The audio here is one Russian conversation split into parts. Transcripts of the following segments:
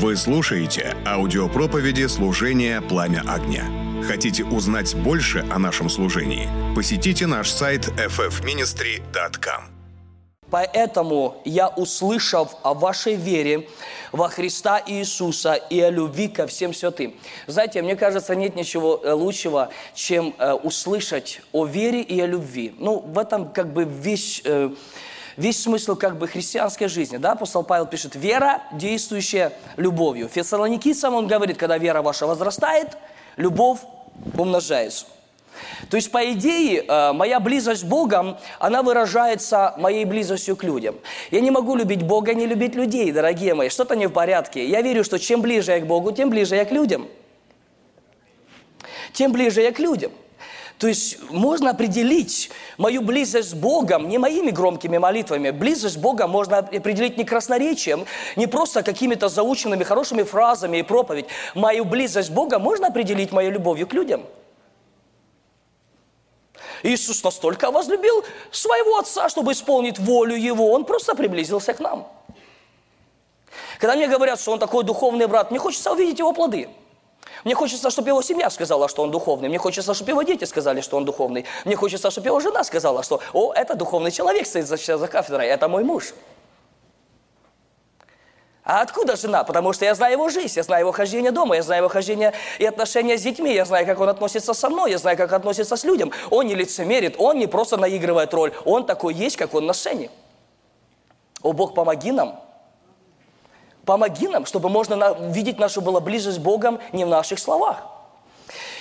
Вы слушаете аудиопроповеди служения «Пламя огня». Хотите узнать больше о нашем служении? Посетите наш сайт ffministry.com. Поэтому я, услышав о вашей вере во Христа Иисуса и о любви ко всем святым. Знаете, мне кажется, нет ничего э, лучшего, чем э, услышать о вере и о любви. Ну, в этом как бы весь... Весь смысл как бы христианской жизни. Да? Апостол Павел пишет, вера, действующая любовью. Фессалоникийцам он говорит, когда вера ваша возрастает, любовь умножается. То есть, по идее, э, моя близость с Богом, она выражается моей близостью к людям. Я не могу любить Бога, не любить людей, дорогие мои. Что-то не в порядке. Я верю, что чем ближе я к Богу, тем ближе я к людям. Тем ближе я к людям. То есть можно определить мою близость с Богом не моими громкими молитвами. Близость с Богом можно определить не красноречием, не просто какими-то заученными хорошими фразами и проповедь. Мою близость с Богом можно определить моей любовью к людям. Иисус настолько возлюбил своего Отца, чтобы исполнить волю Его. Он просто приблизился к нам. Когда мне говорят, что он такой духовный брат, мне хочется увидеть его плоды. Мне хочется, чтобы его семья сказала, что он духовный. Мне хочется, чтобы его дети сказали, что он духовный. Мне хочется, чтобы его жена сказала, что «О, это духовный человек стоит за, за кафедрой, это мой муж». А откуда жена? Потому что я знаю его жизнь, я знаю его хождение дома, я знаю его хождение и отношения с детьми, я знаю, как он относится со мной, я знаю, как относится с людям. Он не лицемерит, он не просто наигрывает роль, он такой есть, как он на сцене. О, Бог, помоги нам – Помоги нам, чтобы можно видеть нашу была близость с Богом не в наших словах.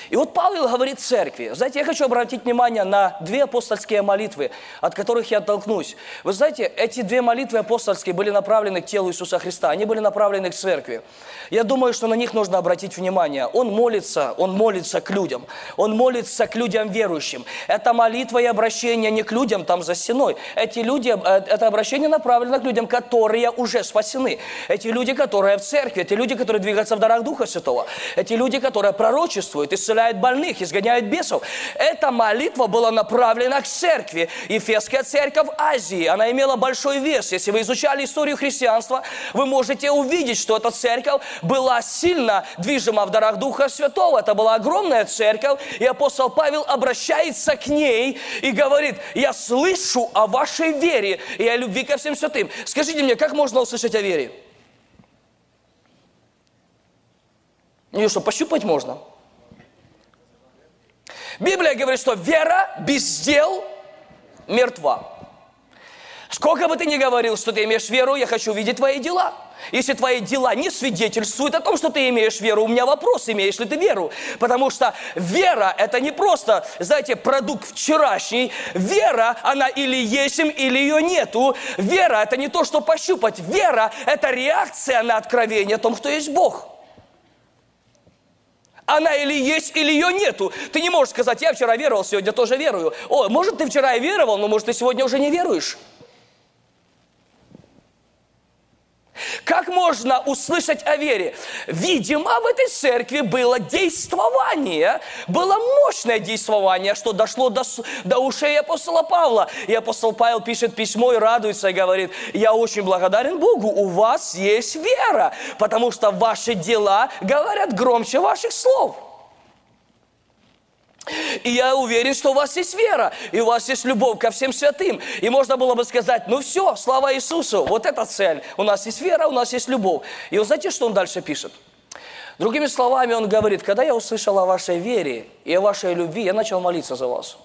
И вот Павел говорит церкви. Знаете, я хочу обратить внимание на две апостольские молитвы, от которых я оттолкнусь. Вы знаете, эти две молитвы апостольские были направлены к телу Иисуса Христа, они были направлены к церкви. Я думаю, что на них нужно обратить внимание. Он молится, он молится к людям. Он молится к людям верующим. Это молитва и обращение не к людям там за стеной. Эти люди, э, это обращение направлено к людям, которые уже спасены. Эти люди, которые в церкви, эти люди, которые двигаются в дарах Духа Святого. Эти люди, которые пророчествуют, исцеляют исцеляет больных, изгоняет бесов. Эта молитва была направлена к церкви. Ефесская церковь Азии, она имела большой вес. Если вы изучали историю христианства, вы можете увидеть, что эта церковь была сильно движима в дарах Духа Святого. Это была огромная церковь, и апостол Павел обращается к ней и говорит, я слышу о вашей вере и о любви ко всем святым. Скажите мне, как можно услышать о вере? Ее что, пощупать можно? Библия говорит, что вера без дел мертва. Сколько бы ты ни говорил, что ты имеешь веру, я хочу видеть твои дела. Если твои дела не свидетельствуют о том, что ты имеешь веру, у меня вопрос, имеешь ли ты веру. Потому что вера – это не просто, знаете, продукт вчерашний. Вера, она или есть им, или ее нету. Вера – это не то, что пощупать. Вера – это реакция на откровение о том, кто есть Бог. Она или есть, или ее нету. Ты не можешь сказать, я вчера веровал, сегодня тоже верую. О, может, ты вчера и веровал, но может, ты сегодня уже не веруешь. Как можно услышать о вере? Видимо, в этой церкви было действование, было мощное действование, что дошло до, до ушей апостола Павла. И апостол Павел пишет письмо и радуется, и говорит, я очень благодарен Богу, у вас есть вера, потому что ваши дела говорят громче ваших слов. И я уверен, что у вас есть вера, и у вас есть любовь ко всем святым. И можно было бы сказать, ну все, слава Иисусу, вот эта цель. У нас есть вера, у нас есть любовь. И вы знаете, что он дальше пишет? Другими словами, он говорит, когда я услышал о вашей вере и о вашей любви, я начал молиться за вас.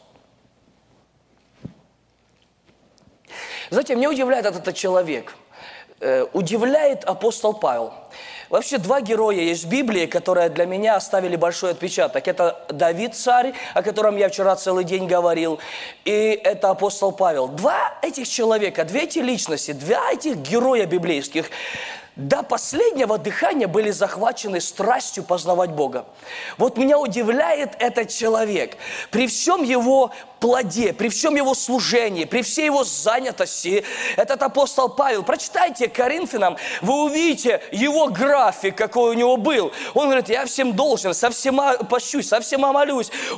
Знаете, мне удивляет этот человек. Э, удивляет апостол Павел. Вообще два героя есть в Библии, которые для меня оставили большой отпечаток. Это Давид царь, о котором я вчера целый день говорил, и это апостол Павел. Два этих человека, две эти личности, два этих героя библейских до последнего дыхания были захвачены страстью познавать Бога. Вот меня удивляет этот человек. При всем его плоде, при всем его служении, при всей его занятости, этот апостол Павел, прочитайте Коринфянам, вы увидите его график, какой у него был. Он говорит, я всем должен, со всема пощусь, со всема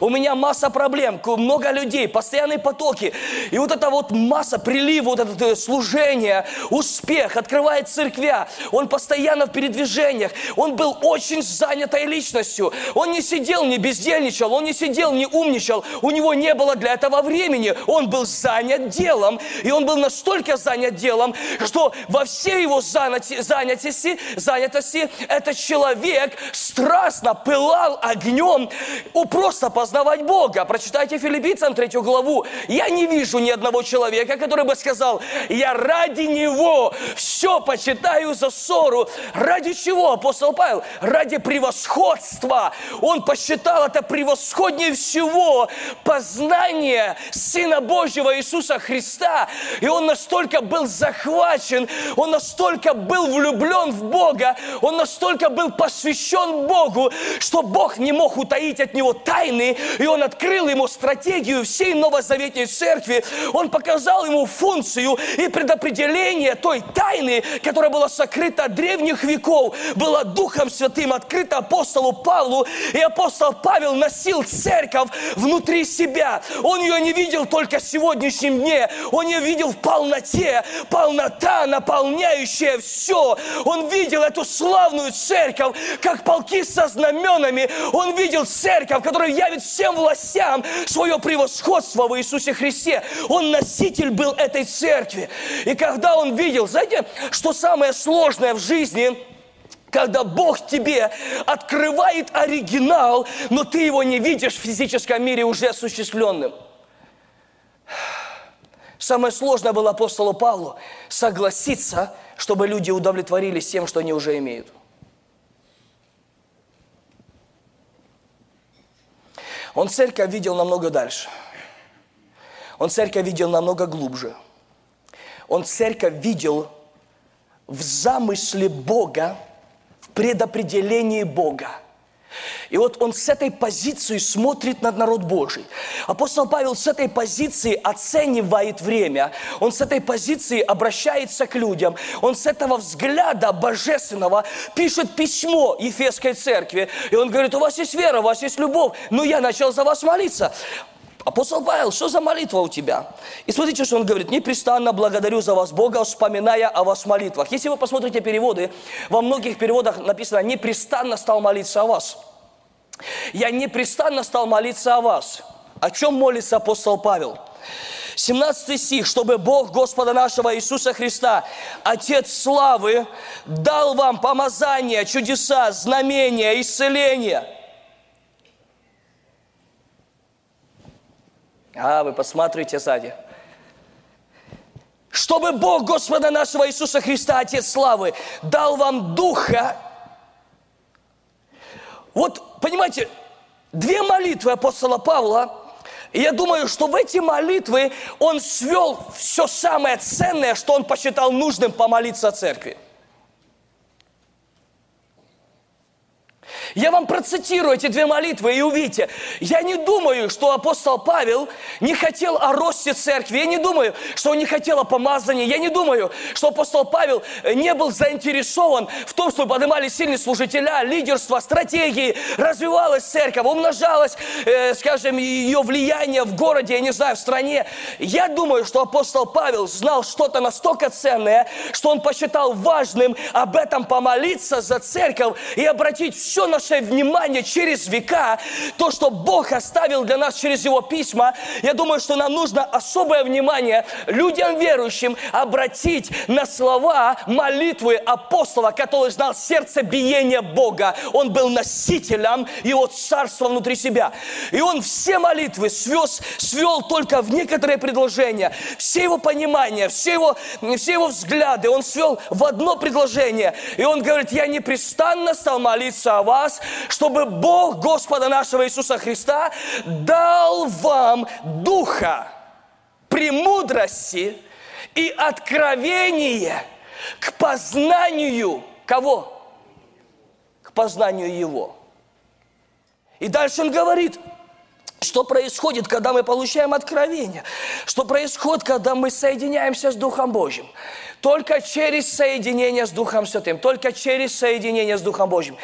у меня масса проблем, много людей, постоянные потоки. И вот эта вот масса, прилив, вот это э, служение, успех, открывает церквя, он постоянно в передвижениях, он был очень занятой личностью. Он не сидел, не бездельничал, он не сидел, не умничал, у него не было для этого времени. Он был занят делом, и он был настолько занят делом, что во всей его занятости, занятости этот человек страстно пылал огнем просто познавать Бога. Прочитайте Филиппийцам третью главу. Я не вижу ни одного человека, который бы сказал, я ради Него все почитаю за ссору. Ради чего, апостол Павел? Ради превосходства. Он посчитал это превосходнее всего познание Сына Божьего Иисуса Христа. И он настолько был захвачен, он настолько был влюблен в Бога, он настолько был посвящен Богу, что Бог не мог утаить от него тайны, и он открыл ему стратегию всей новозаветной церкви. Он показал ему функцию и предопределение той тайны, которая была сокрыта от древних веков, была Духом Святым открыта апостолу Павлу, и апостол Павел носил церковь внутри себя. Он ее не видел только в сегодняшнем дне, он ее видел в полноте, полнота, наполняющая все. Он видел эту славную церковь, как полки со знаменами. Он видел церковь, которая явит всем властям свое превосходство в Иисусе Христе. Он носитель был этой церкви. И когда он видел, знаете, что самое сложное в жизни – когда Бог тебе открывает оригинал, но ты его не видишь в физическом мире уже осуществленным. Самое сложное было апостолу Павлу согласиться, чтобы люди удовлетворились тем, что они уже имеют. Он церковь видел намного дальше. Он церковь видел намного глубже. Он церковь видел в замысле Бога, в предопределении Бога – и вот он с этой позиции смотрит на народ Божий. Апостол Павел с этой позиции оценивает время. Он с этой позиции обращается к людям. Он с этого взгляда божественного пишет письмо Ефесской церкви. И он говорит, у вас есть вера, у вас есть любовь, но я начал за вас молиться. Апостол Павел, что за молитва у тебя? И смотрите, что он говорит. Непрестанно благодарю за вас Бога, вспоминая о вас молитвах. Если вы посмотрите переводы, во многих переводах написано «непрестанно стал молиться о вас». Я непрестанно стал молиться о вас. О чем молится апостол Павел? 17 стих, чтобы Бог Господа нашего Иисуса Христа, Отец славы, дал вам помазание, чудеса, знамения, исцеление. А, вы посмотрите сзади. Чтобы Бог Господа нашего Иисуса Христа, Отец славы, дал вам духа. Вот Понимаете, две молитвы апостола Павла, и я думаю, что в эти молитвы он свел все самое ценное, что он посчитал нужным помолиться о церкви. Я вам процитирую эти две молитвы и увидите. Я не думаю, что апостол Павел не хотел о росте церкви. Я не думаю, что он не хотел о помазании. Я не думаю, что апостол Павел не был заинтересован в том, чтобы поднимались сильные служителя, лидерство, стратегии, развивалась церковь, умножалось, э, скажем, ее влияние в городе, я не знаю, в стране. Я думаю, что апостол Павел знал что-то настолько ценное, что он посчитал важным об этом помолиться за церковь и обратить все на наше внимание через века, то, что Бог оставил для нас через Его письма, я думаю, что нам нужно особое внимание людям верующим обратить на слова молитвы апостола, который знал сердце биения Бога. Он был носителем Его царства внутри себя. И он все молитвы свел, свел только в некоторые предложения. Все его понимания, все его, все его взгляды он свел в одно предложение. И он говорит, я непрестанно стал молиться о вас, вас, чтобы Бог Господа нашего Иисуса Христа дал вам духа премудрости и откровение к познанию кого? К познанию Его. И дальше он говорит, Что происходит, когда мы получаем откровение? Что происходит, когда мы соединяемся с Духом Божьим? Только через соединение с Духом Святым, только через соединение с Духом Божьим.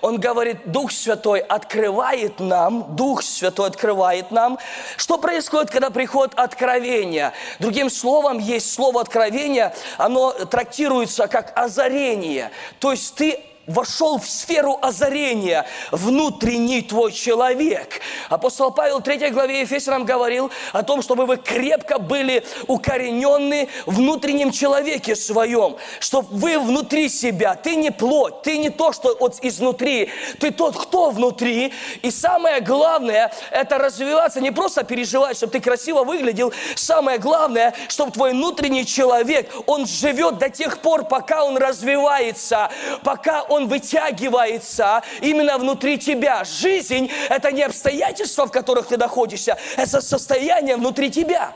Он говорит, Дух Святой открывает нам, Дух Святой открывает нам. Что происходит, когда приходит откровение? Другим словом, есть слово откровение, оно трактируется как озарение. То есть ты вошел в сферу озарения внутренний твой человек. Апостол Павел в 3 главе Ефесянам говорил о том, чтобы вы крепко были укоренены в внутреннем человеке своем, чтобы вы внутри себя, ты не плоть, ты не то, что вот изнутри, ты тот, кто внутри. И самое главное, это развиваться, не просто переживать, чтобы ты красиво выглядел, самое главное, чтобы твой внутренний человек, он живет до тех пор, пока он развивается, пока он он вытягивается именно внутри тебя. Жизнь – это не обстоятельства, в которых ты находишься, это состояние внутри тебя.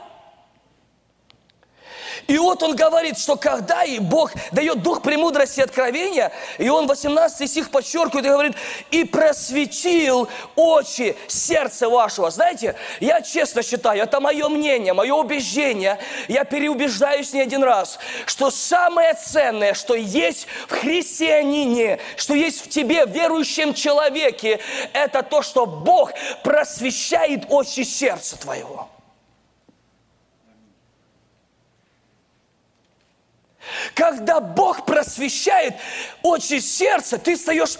И вот он говорит, что когда и Бог дает дух премудрости и откровения, и он 18 стих подчеркивает и говорит, и просветил очи сердца вашего. Знаете, я честно считаю, это мое мнение, мое убеждение, я переубеждаюсь не один раз, что самое ценное, что есть в христианине, что есть в тебе, верующем человеке, это то, что Бог просвещает очи сердца твоего. Когда Бог просвещает очи сердца, ты встаешь,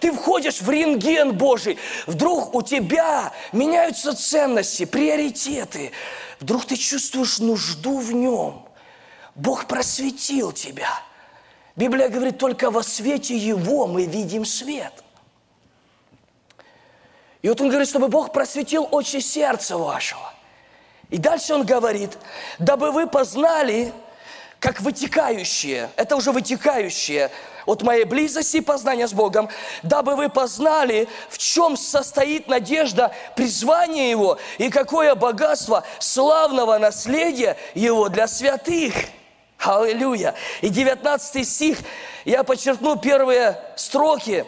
ты входишь в рентген Божий. Вдруг у тебя меняются ценности, приоритеты. Вдруг ты чувствуешь нужду в нем. Бог просветил тебя. Библия говорит, только во свете Его мы видим свет. И вот он говорит, чтобы Бог просветил очи сердца вашего. И дальше он говорит, дабы вы познали как вытекающее, это уже вытекающее от моей близости и познания с Богом, дабы вы познали, в чем состоит надежда призвания Его и какое богатство славного наследия Его для святых. Аллилуйя. И 19 стих, я подчеркну первые строки.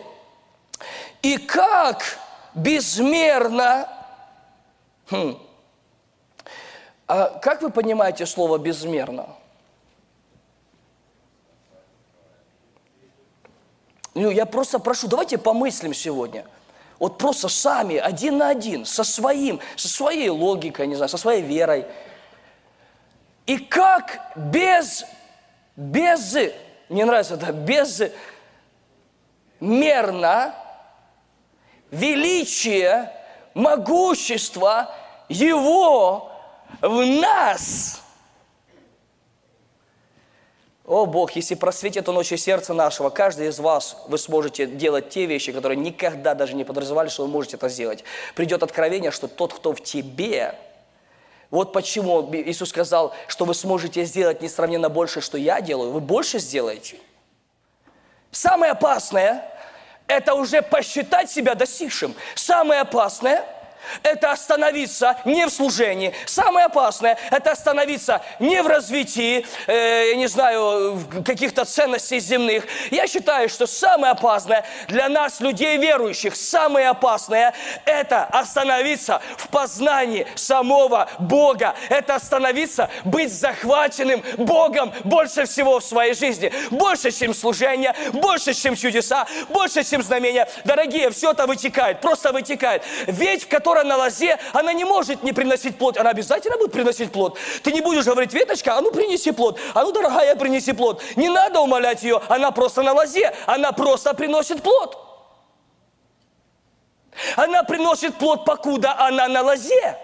И как безмерно... Хм, а как вы понимаете слово «безмерно»? Ну, я просто прошу, давайте помыслим сегодня. Вот просто сами, один на один, со своим, со своей логикой, не знаю, со своей верой. И как без, без, мне нравится это, безмерно величие, могущество Его в нас – о Бог, если просветит Он очи сердца нашего, каждый из вас, вы сможете делать те вещи, которые никогда даже не подразумевали, что вы можете это сделать. Придет откровение, что тот, кто в тебе, вот почему Иисус сказал, что вы сможете сделать несравненно больше, что я делаю, вы больше сделаете. Самое опасное – это уже посчитать себя достигшим. Самое опасное – это остановиться не в служении. Самое опасное – это остановиться не в развитии, э, я не знаю, каких-то ценностей земных. Я считаю, что самое опасное для нас, людей верующих, самое опасное – это остановиться в познании самого Бога. Это остановиться, быть захваченным Богом больше всего в своей жизни. Больше, чем служение, больше, чем чудеса, больше, чем знамения. Дорогие, все это вытекает, просто вытекает. Ведь в котором которая на лозе, она не может не приносить плод. Она обязательно будет приносить плод. Ты не будешь говорить, Веточка, а ну принеси плод. А ну, дорогая, принеси плод. Не надо умолять ее. Она просто на лозе. Она просто приносит плод. Она приносит плод, покуда она на лозе.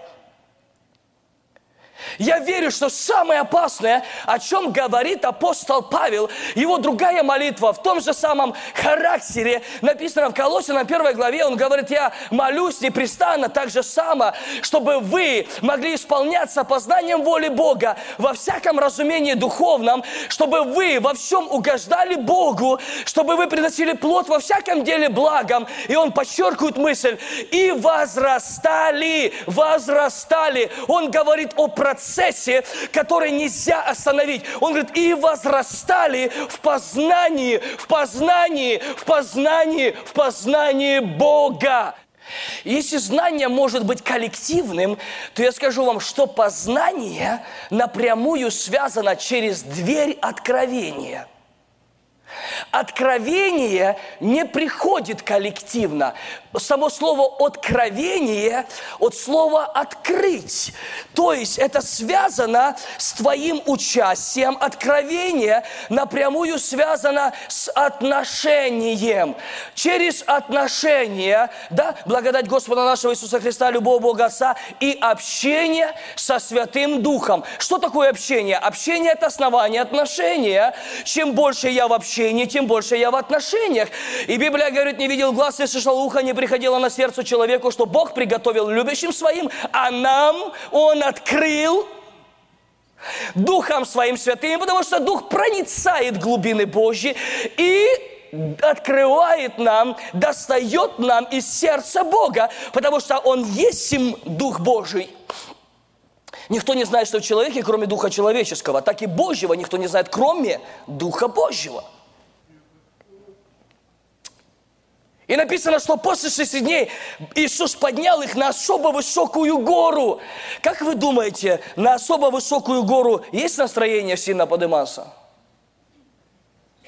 Я верю, что самое опасное, о чем говорит апостол Павел, его другая молитва в том же самом характере, написано в Колосином первой главе, он говорит, я молюсь непрестанно так же само, чтобы вы могли исполняться познанием воли Бога во всяком разумении духовном, чтобы вы во всем угождали Богу, чтобы вы приносили плод во всяком деле благом. И он подчеркивает мысль, и возрастали, возрастали. Он говорит о процессе процессе, который нельзя остановить. Он говорит, и возрастали в познании, в познании, в познании, в познании Бога. Если знание может быть коллективным, то я скажу вам, что познание напрямую связано через дверь откровения – Откровение не приходит коллективно. Само слово «откровение» от слова «открыть». То есть это связано с твоим участием. Откровение напрямую связано с отношением. Через отношения, да, благодать Господа нашего Иисуса Христа, любовь Бога Отца и общение со Святым Духом. Что такое общение? Общение – это основание отношения. Чем больше я в общении, тем больше я в отношениях. И Библия говорит, не видел глаз и слышал ухо, не приходило на сердце человеку, что Бог приготовил любящим своим, а нам Он открыл Духом Своим Святым, потому что Дух проницает глубины Божьи и открывает нам, достает нам из сердца Бога, потому что Он есть им Дух Божий. Никто не знает, что в человеке, кроме Духа человеческого, так и Божьего никто не знает, кроме Духа Божьего. И написано, что после шести дней Иисус поднял их на особо высокую гору. Как вы думаете, на особо высокую гору есть настроение сильно подниматься?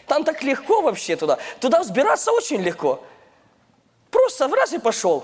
Там так легко вообще туда. Туда взбираться очень легко. Просто в раз и пошел.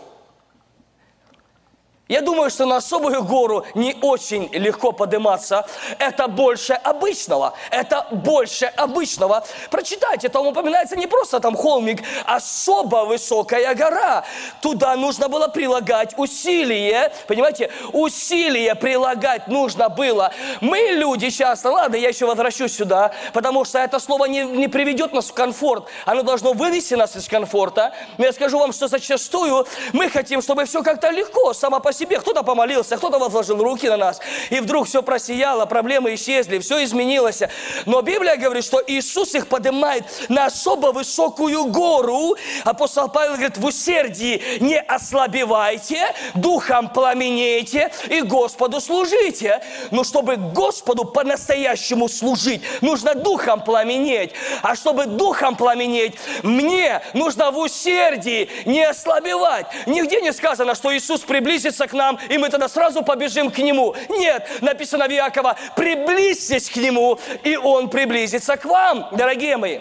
Я думаю, что на особую гору не очень легко подниматься. Это больше обычного. Это больше обычного. Прочитайте, там упоминается не просто там холмик, особо высокая гора. Туда нужно было прилагать усилие. Понимаете, усилие прилагать нужно было. Мы люди часто, ладно, я еще возвращусь сюда, потому что это слово не, не приведет нас в комфорт. Оно должно вывести нас из комфорта. Но я скажу вам, что зачастую мы хотим, чтобы все как-то легко, само по себе кто-то помолился, кто-то возложил руки на нас, и вдруг все просияло, проблемы исчезли, все изменилось. Но Библия говорит, что Иисус их поднимает на особо высокую гору. Апостол Павел говорит, в усердии не ослабевайте, духом пламенейте и Господу служите. Но чтобы Господу по-настоящему служить, нужно духом пламенеть. А чтобы духом пламенеть, мне нужно в усердии не ослабевать. Нигде не сказано, что Иисус приблизится к нам, и мы тогда сразу побежим к Нему. Нет, написано в Иакова, приблизьтесь к Нему, и Он приблизится к вам, дорогие мои.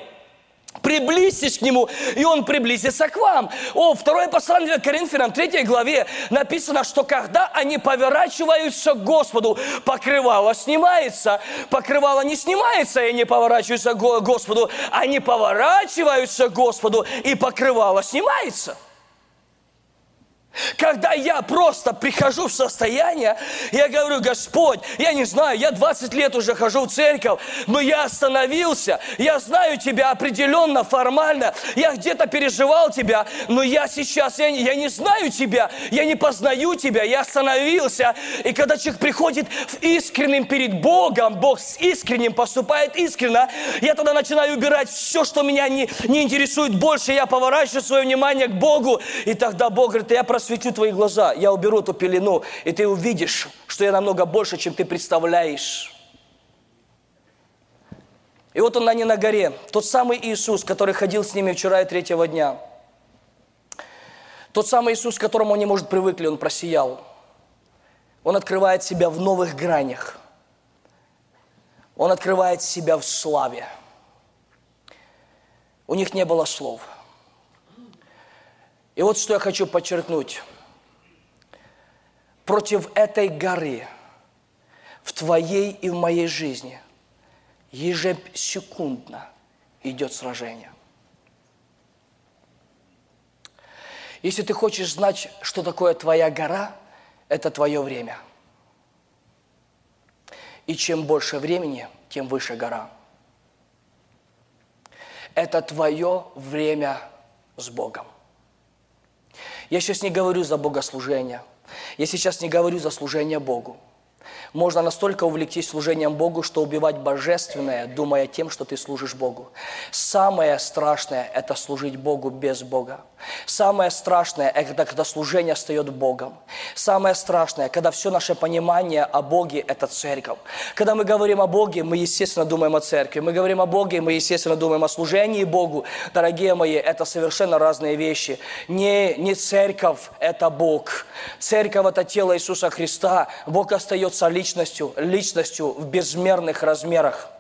Приблизьтесь к Нему, и Он приблизится к вам. О, второе послание к Коринфянам, третьей главе написано, что когда они поворачиваются к Господу, покрывало снимается. Покрывало не снимается, и они поворачиваются к Господу. Они поворачиваются к Господу, и покрывало снимается. Когда я просто прихожу в состояние, я говорю, Господь, я не знаю, я 20 лет уже хожу в церковь, но я остановился, я знаю Тебя определенно, формально, я где-то переживал Тебя, но я сейчас, я, я не знаю Тебя, я не познаю Тебя, я остановился. И когда человек приходит в искренним перед Богом, Бог с искренним поступает искренно, я тогда начинаю убирать все, что меня не, не интересует больше, я поворачиваю свое внимание к Богу, и тогда Бог говорит, я просвещаю осветю твои глаза, я уберу эту пелену, и ты увидишь, что я намного больше, чем ты представляешь. И вот он они на горе, тот самый Иисус, который ходил с ними вчера и третьего дня. Тот самый Иисус, к которому они, может, привыкли, он просиял. Он открывает себя в новых гранях. Он открывает себя в славе. У них не было слов – и вот что я хочу подчеркнуть. Против этой горы в твоей и в моей жизни ежесекундно идет сражение. Если ты хочешь знать, что такое твоя гора, это твое время. И чем больше времени, тем выше гора. Это твое время с Богом. Я сейчас не говорю за богослужение. Я сейчас не говорю за служение Богу. Можно настолько увлектись служением Богу, что убивать божественное, думая тем, что ты служишь Богу. Самое страшное – это служить Богу без Бога. Самое страшное – это когда служение встает Богом. Самое страшное, когда все наше понимание о Боге – это церковь. Когда мы говорим о Боге, мы, естественно, думаем о церкви. Мы говорим о Боге, мы, естественно, думаем о служении Богу. Дорогие мои, это совершенно разные вещи. Не, не церковь – это Бог. Церковь – это тело Иисуса Христа. Бог остается личностью, личностью в безмерных размерах.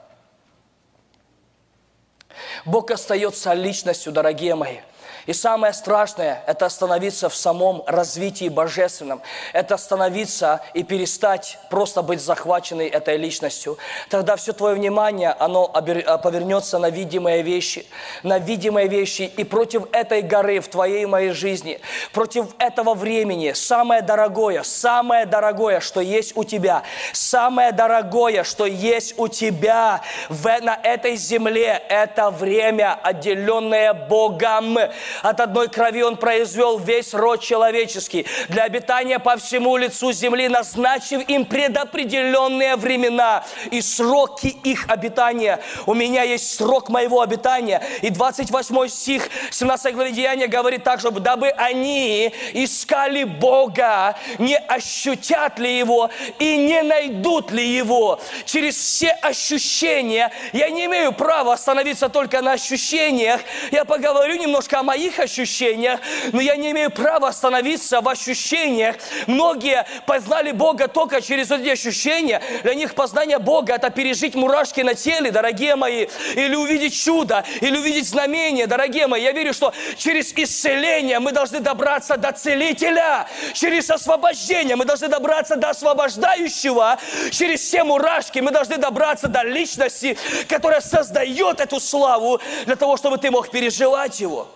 Бог остается личностью, дорогие мои. И самое страшное – это остановиться в самом развитии божественном. Это остановиться и перестать просто быть захваченной этой личностью. Тогда все твое внимание, оно а, повернется на видимые вещи. На видимые вещи. И против этой горы в твоей и моей жизни, против этого времени, самое дорогое, самое дорогое, что есть у тебя, самое дорогое, что есть у тебя в, на этой земле, это время, отделенное Богом. От одной крови Он произвел весь род человеческий для обитания по всему лицу земли, назначив им предопределенные времена и сроки их обитания. У меня есть срок моего обитания. И 28 стих 17 главы Деяния говорит так, чтобы дабы они искали Бога, не ощутят ли Его и не найдут ли Его. Через все ощущения я не имею права остановиться только на ощущениях. Я поговорю немножко о моих моих ощущениях, но я не имею права остановиться в ощущениях. Многие познали Бога только через эти ощущения. Для них познание Бога – это пережить мурашки на теле, дорогие мои, или увидеть чудо, или увидеть знамение, дорогие мои. Я верю, что через исцеление мы должны добраться до целителя, через освобождение мы должны добраться до освобождающего, через все мурашки мы должны добраться до личности, которая создает эту славу для того, чтобы ты мог переживать его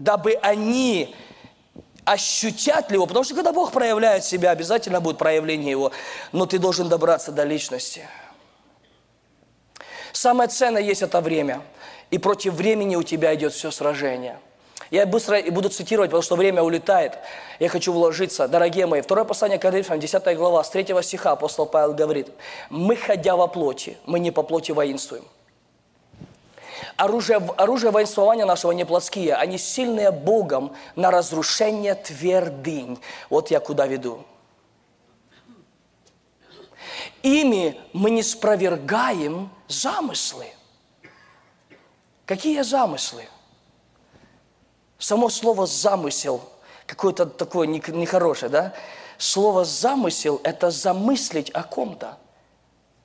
дабы они ощутят ли его, потому что когда Бог проявляет себя, обязательно будет проявление его, но ты должен добраться до личности. Самое ценное есть это время, и против времени у тебя идет все сражение. Я быстро буду цитировать, потому что время улетает. Я хочу вложиться. Дорогие мои, второе послание к Коринфянам, 10 глава, с 3 стиха апостол Павел говорит, «Мы, ходя во плоти, мы не по плоти воинствуем, оружие, оружие воинствования нашего не плотские, они сильные Богом на разрушение твердынь. Вот я куда веду. Ими мы не спровергаем замыслы. Какие замыслы? Само слово «замысел» какое-то такое нехорошее, да? Слово «замысел» – это замыслить о ком-то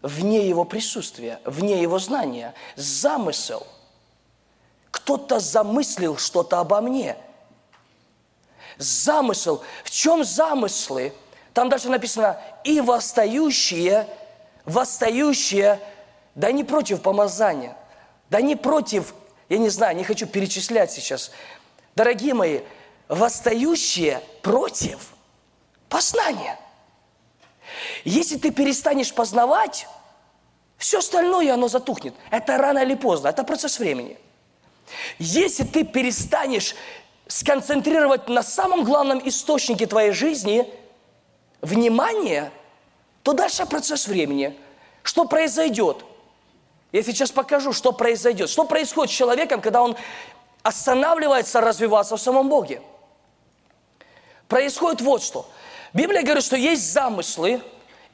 вне его присутствия, вне его знания. Замысел – кто-то замыслил что-то обо мне. Замысел. В чем замыслы? Там даже написано, и восстающие, восстающие, да не против помазания, да не против, я не знаю, не хочу перечислять сейчас. Дорогие мои, восстающие против познания. Если ты перестанешь познавать, все остальное оно затухнет. Это рано или поздно, это процесс времени. Если ты перестанешь сконцентрировать на самом главном источнике твоей жизни внимание, то дальше процесс времени. Что произойдет? Я сейчас покажу, что произойдет. Что происходит с человеком, когда он останавливается развиваться в самом Боге? Происходит вот что. Библия говорит, что есть замыслы,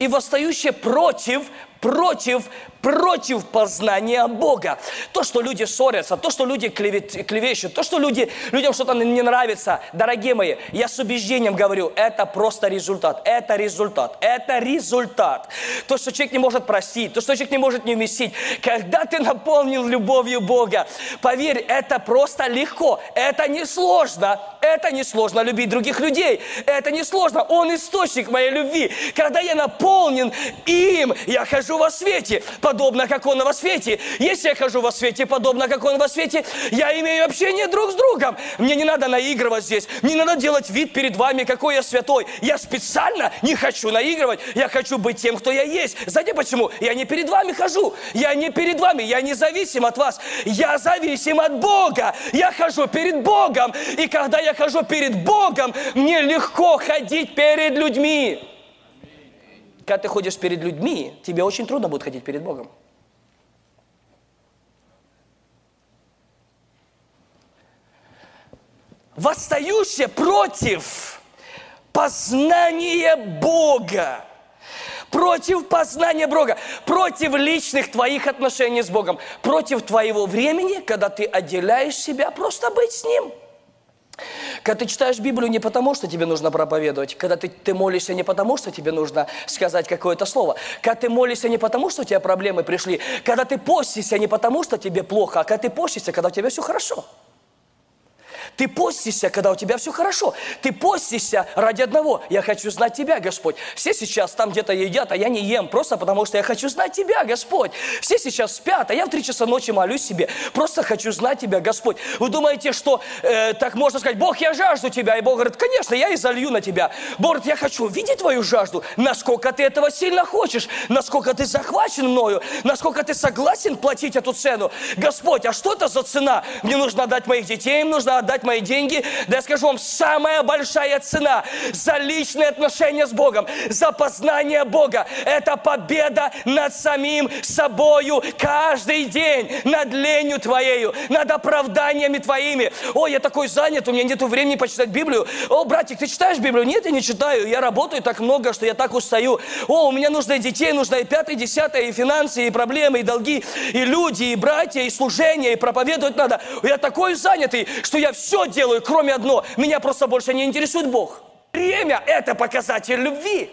и восстающие против против, против познания Бога. То, что люди ссорятся, то, что люди клевет, клевещут, то, что люди, людям что-то не нравится, дорогие мои, я с убеждением говорю, это просто результат, это результат, это результат. То, что человек не может простить, то, что человек не может не вместить. Когда ты наполнил любовью Бога, поверь, это просто легко, это не сложно, это не сложно любить других людей, это не сложно, Он источник моей любви. Когда я наполнен им, я хожу хожу во свете, подобно как Он во свете. Если я хожу во свете, подобно как Он во свете, я имею общение друг с другом. Мне не надо наигрывать здесь, не надо делать вид перед вами, какой я святой. Я специально не хочу наигрывать, я хочу быть тем, кто я есть. Знаете почему? Я не перед вами хожу, я не перед вами, я не зависим от вас, я зависим от Бога. Я хожу перед Богом, и когда я хожу перед Богом, мне легко ходить перед людьми. Когда ты ходишь перед людьми, тебе очень трудно будет ходить перед Богом. Восстающие против познания Бога против познания Бога, против личных твоих отношений с Богом, против твоего времени, когда ты отделяешь себя просто быть с Ним. Когда ты читаешь Библию не потому, что тебе нужно проповедовать, когда ты, ты молишься не потому, что тебе нужно сказать какое-то слово, когда ты молишься не потому, что у тебя проблемы пришли, когда ты постишься не потому, что тебе плохо, а когда ты постишься, когда у тебя все хорошо – ты постишься, когда у тебя все хорошо. Ты постишься ради одного. Я хочу знать Тебя, Господь. Все сейчас там где-то едят, а я не ем, просто потому что я хочу знать Тебя, Господь. Все сейчас спят, а я в три часа ночи молюсь себе. Просто хочу знать Тебя, Господь. Вы думаете, что э, так можно сказать, Бог, я жажду Тебя. И Бог говорит, конечно, я и залью на Тебя. Бог говорит, я хочу видеть Твою жажду. Насколько ты этого сильно хочешь, насколько ты захвачен мною, насколько ты согласен платить эту цену. Господь, а что это за цена? Мне нужно отдать моих детей, им нужно отдать отдать мои деньги, да я скажу вам, самая большая цена за личные отношения с Богом, за познание Бога, это победа над самим собою каждый день, над ленью твоею, над оправданиями твоими. О, я такой занят, у меня нет времени почитать Библию. О, братик, ты читаешь Библию? Нет, я не читаю, я работаю так много, что я так устаю. О, у меня нужно и детей, нужно и пятое, и десятое, и финансы, и проблемы, и долги, и люди, и братья, и служение, и проповедовать надо. Я такой занятый, что я все все делаю, кроме одно. Меня просто больше не интересует Бог. Время – это показатель любви.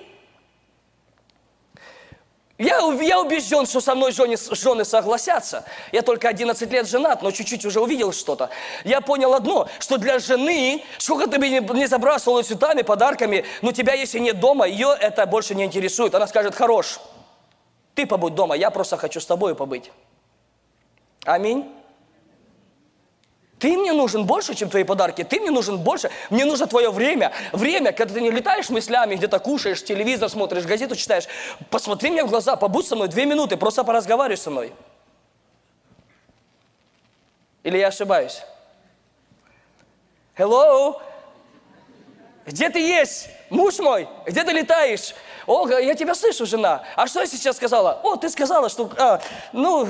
Я, я убежден, что со мной жены, жены согласятся. Я только 11 лет женат, но чуть-чуть уже увидел что-то. Я понял одно, что для жены, сколько ты бы не забрасывала цветами, подарками, но тебя, если нет дома, ее это больше не интересует. Она скажет, хорош, ты побудь дома, я просто хочу с тобой побыть. Аминь. Ты мне нужен больше, чем твои подарки. Ты мне нужен больше. Мне нужно твое время. Время, когда ты не летаешь мыслями, где-то кушаешь, телевизор смотришь, газету читаешь. Посмотри мне в глаза, побудь со мной две минуты, просто поразговаривай со мной. Или я ошибаюсь? Hello? Где ты есть? Муж мой, где ты летаешь? О, я тебя слышу, жена. А что я сейчас сказала? О, ты сказала, что... А, ну...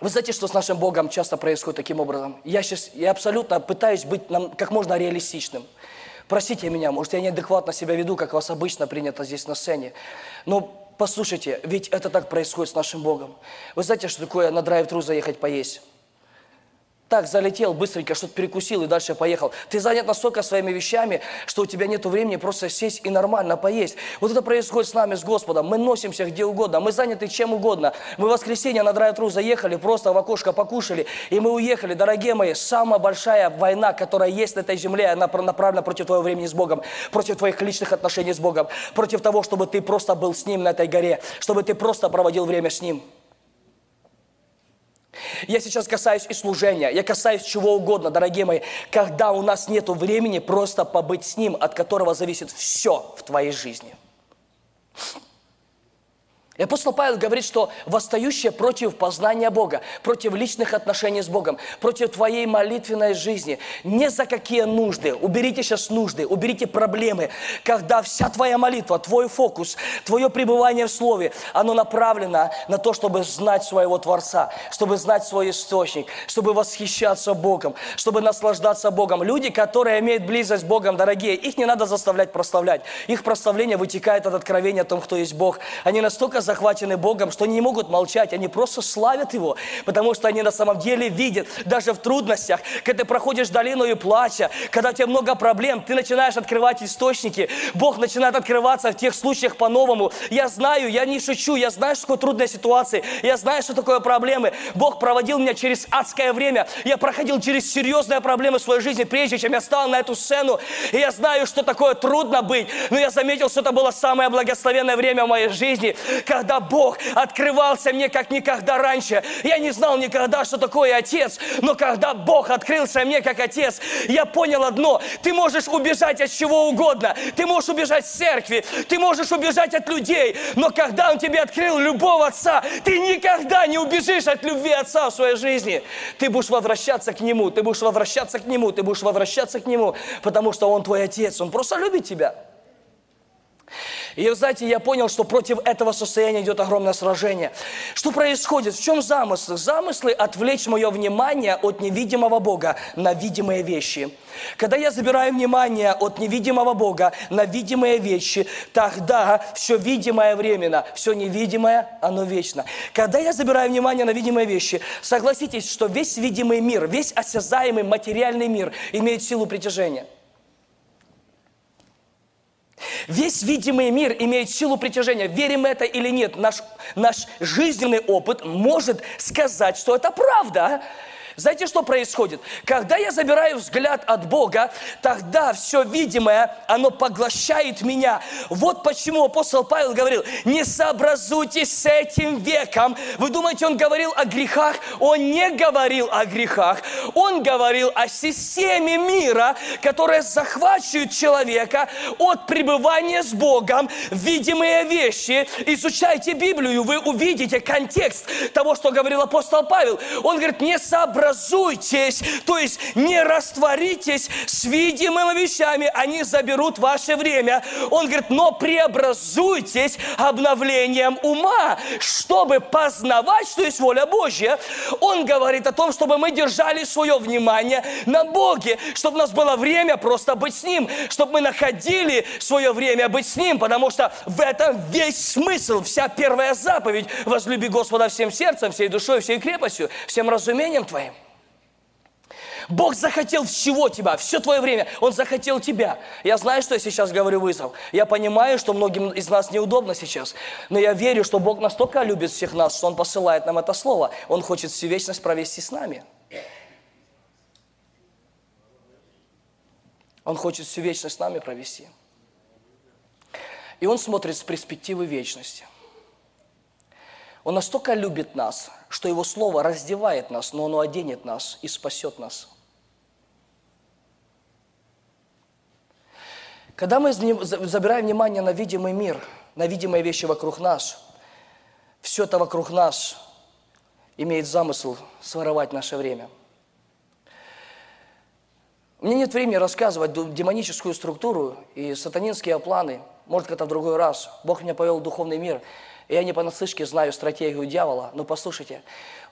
Вы знаете, что с нашим Богом часто происходит таким образом? Я сейчас, я абсолютно пытаюсь быть нам, как можно реалистичным. Простите меня, может, я неадекватно себя веду, как вас обычно принято здесь на сцене. Но послушайте, ведь это так происходит с нашим Богом. Вы знаете, что такое на драйв-тру заехать поесть? Так, залетел быстренько, что-то перекусил и дальше поехал. Ты занят настолько своими вещами, что у тебя нет времени просто сесть и нормально поесть. Вот это происходит с нами, с Господом. Мы носимся где угодно, мы заняты чем угодно. Мы в воскресенье на драйв-тру заехали, просто в окошко покушали, и мы уехали. Дорогие мои, самая большая война, которая есть на этой земле, она направлена против твоего времени с Богом, против твоих личных отношений с Богом, против того, чтобы ты просто был с Ним на этой горе, чтобы ты просто проводил время с Ним. Я сейчас касаюсь и служения, я касаюсь чего угодно, дорогие мои, когда у нас нет времени просто побыть с Ним, от которого зависит все в твоей жизни. И апостол Павел говорит, что восстающие против познания Бога, против личных отношений с Богом, против твоей молитвенной жизни, не за какие нужды, уберите сейчас нужды, уберите проблемы, когда вся твоя молитва, твой фокус, твое пребывание в Слове, оно направлено на то, чтобы знать своего Творца, чтобы знать свой источник, чтобы восхищаться Богом, чтобы наслаждаться Богом. Люди, которые имеют близость с Богом, дорогие, их не надо заставлять прославлять. Их прославление вытекает от откровения о том, кто есть Бог. Они настолько захвачены Богом, что они не могут молчать, они просто славят Его, потому что они на самом деле видят, даже в трудностях, когда ты проходишь долину и плача, когда у тебя много проблем, ты начинаешь открывать источники, Бог начинает открываться в тех случаях по-новому. Я знаю, я не шучу, я знаю, что такое трудная ситуация, я знаю, что такое проблемы. Бог проводил меня через адское время, я проходил через серьезные проблемы в своей жизни, прежде чем я стал на эту сцену, и я знаю, что такое трудно быть, но я заметил, что это было самое благословенное время в моей жизни, Бог открывался мне как никогда раньше. Я не знал никогда, что такое отец, но когда Бог открылся мне как отец, я понял одно. Ты можешь убежать от чего угодно. Ты можешь убежать с церкви, ты можешь убежать от людей, но когда Он тебе открыл любовь Отца, ты никогда не убежишь от любви Отца в своей жизни. Ты будешь возвращаться к Нему, ты будешь возвращаться к Нему, ты будешь возвращаться к Нему, потому что Он твой Отец, Он просто любит тебя. И, знаете, я понял, что против этого состояния идет огромное сражение. Что происходит? В чем замысл? Замыслы отвлечь мое внимание от невидимого Бога на видимые вещи. Когда я забираю внимание от невидимого Бога на видимые вещи, тогда все видимое временно, все невидимое, оно вечно. Когда я забираю внимание на видимые вещи, согласитесь, что весь видимый мир, весь осязаемый материальный мир имеет силу притяжения. Весь видимый мир имеет силу притяжения. Верим это или нет, наш, наш жизненный опыт может сказать, что это правда. Знаете, что происходит? Когда я забираю взгляд от Бога, тогда все видимое, оно поглощает меня. Вот почему апостол Павел говорил, не сообразуйтесь с этим веком. Вы думаете, он говорил о грехах? Он не говорил о грехах. Он говорил о системе мира, которая захвачивает человека от пребывания с Богом видимые вещи. Изучайте Библию, вы увидите контекст того, что говорил апостол Павел. Он говорит, не сообразуйтесь преобразуйтесь, то есть не растворитесь с видимыми вещами, они заберут ваше время. Он говорит, но преобразуйтесь обновлением ума, чтобы познавать, что есть воля Божья. Он говорит о том, чтобы мы держали свое внимание на Боге, чтобы у нас было время просто быть с Ним, чтобы мы находили свое время быть с Ним, потому что в этом весь смысл, вся первая заповедь – возлюби Господа всем сердцем, всей душой, всей крепостью, всем разумением твоим. Бог захотел всего тебя, все твое время. Он захотел тебя. Я знаю, что я сейчас говорю вызов. Я понимаю, что многим из нас неудобно сейчас. Но я верю, что Бог настолько любит всех нас, что Он посылает нам это слово. Он хочет всю вечность провести с нами. Он хочет всю вечность с нами провести. И Он смотрит с перспективы вечности. Он настолько любит нас, что Его Слово раздевает нас, но Оно оденет нас и спасет нас. Когда мы забираем внимание на видимый мир, на видимые вещи вокруг нас, все это вокруг нас имеет замысел своровать наше время. У меня нет времени рассказывать демоническую структуру и сатанинские планы. Может, как-то в другой раз. Бог меня повел в духовный мир. И я не понаслышке знаю стратегию дьявола. Но послушайте,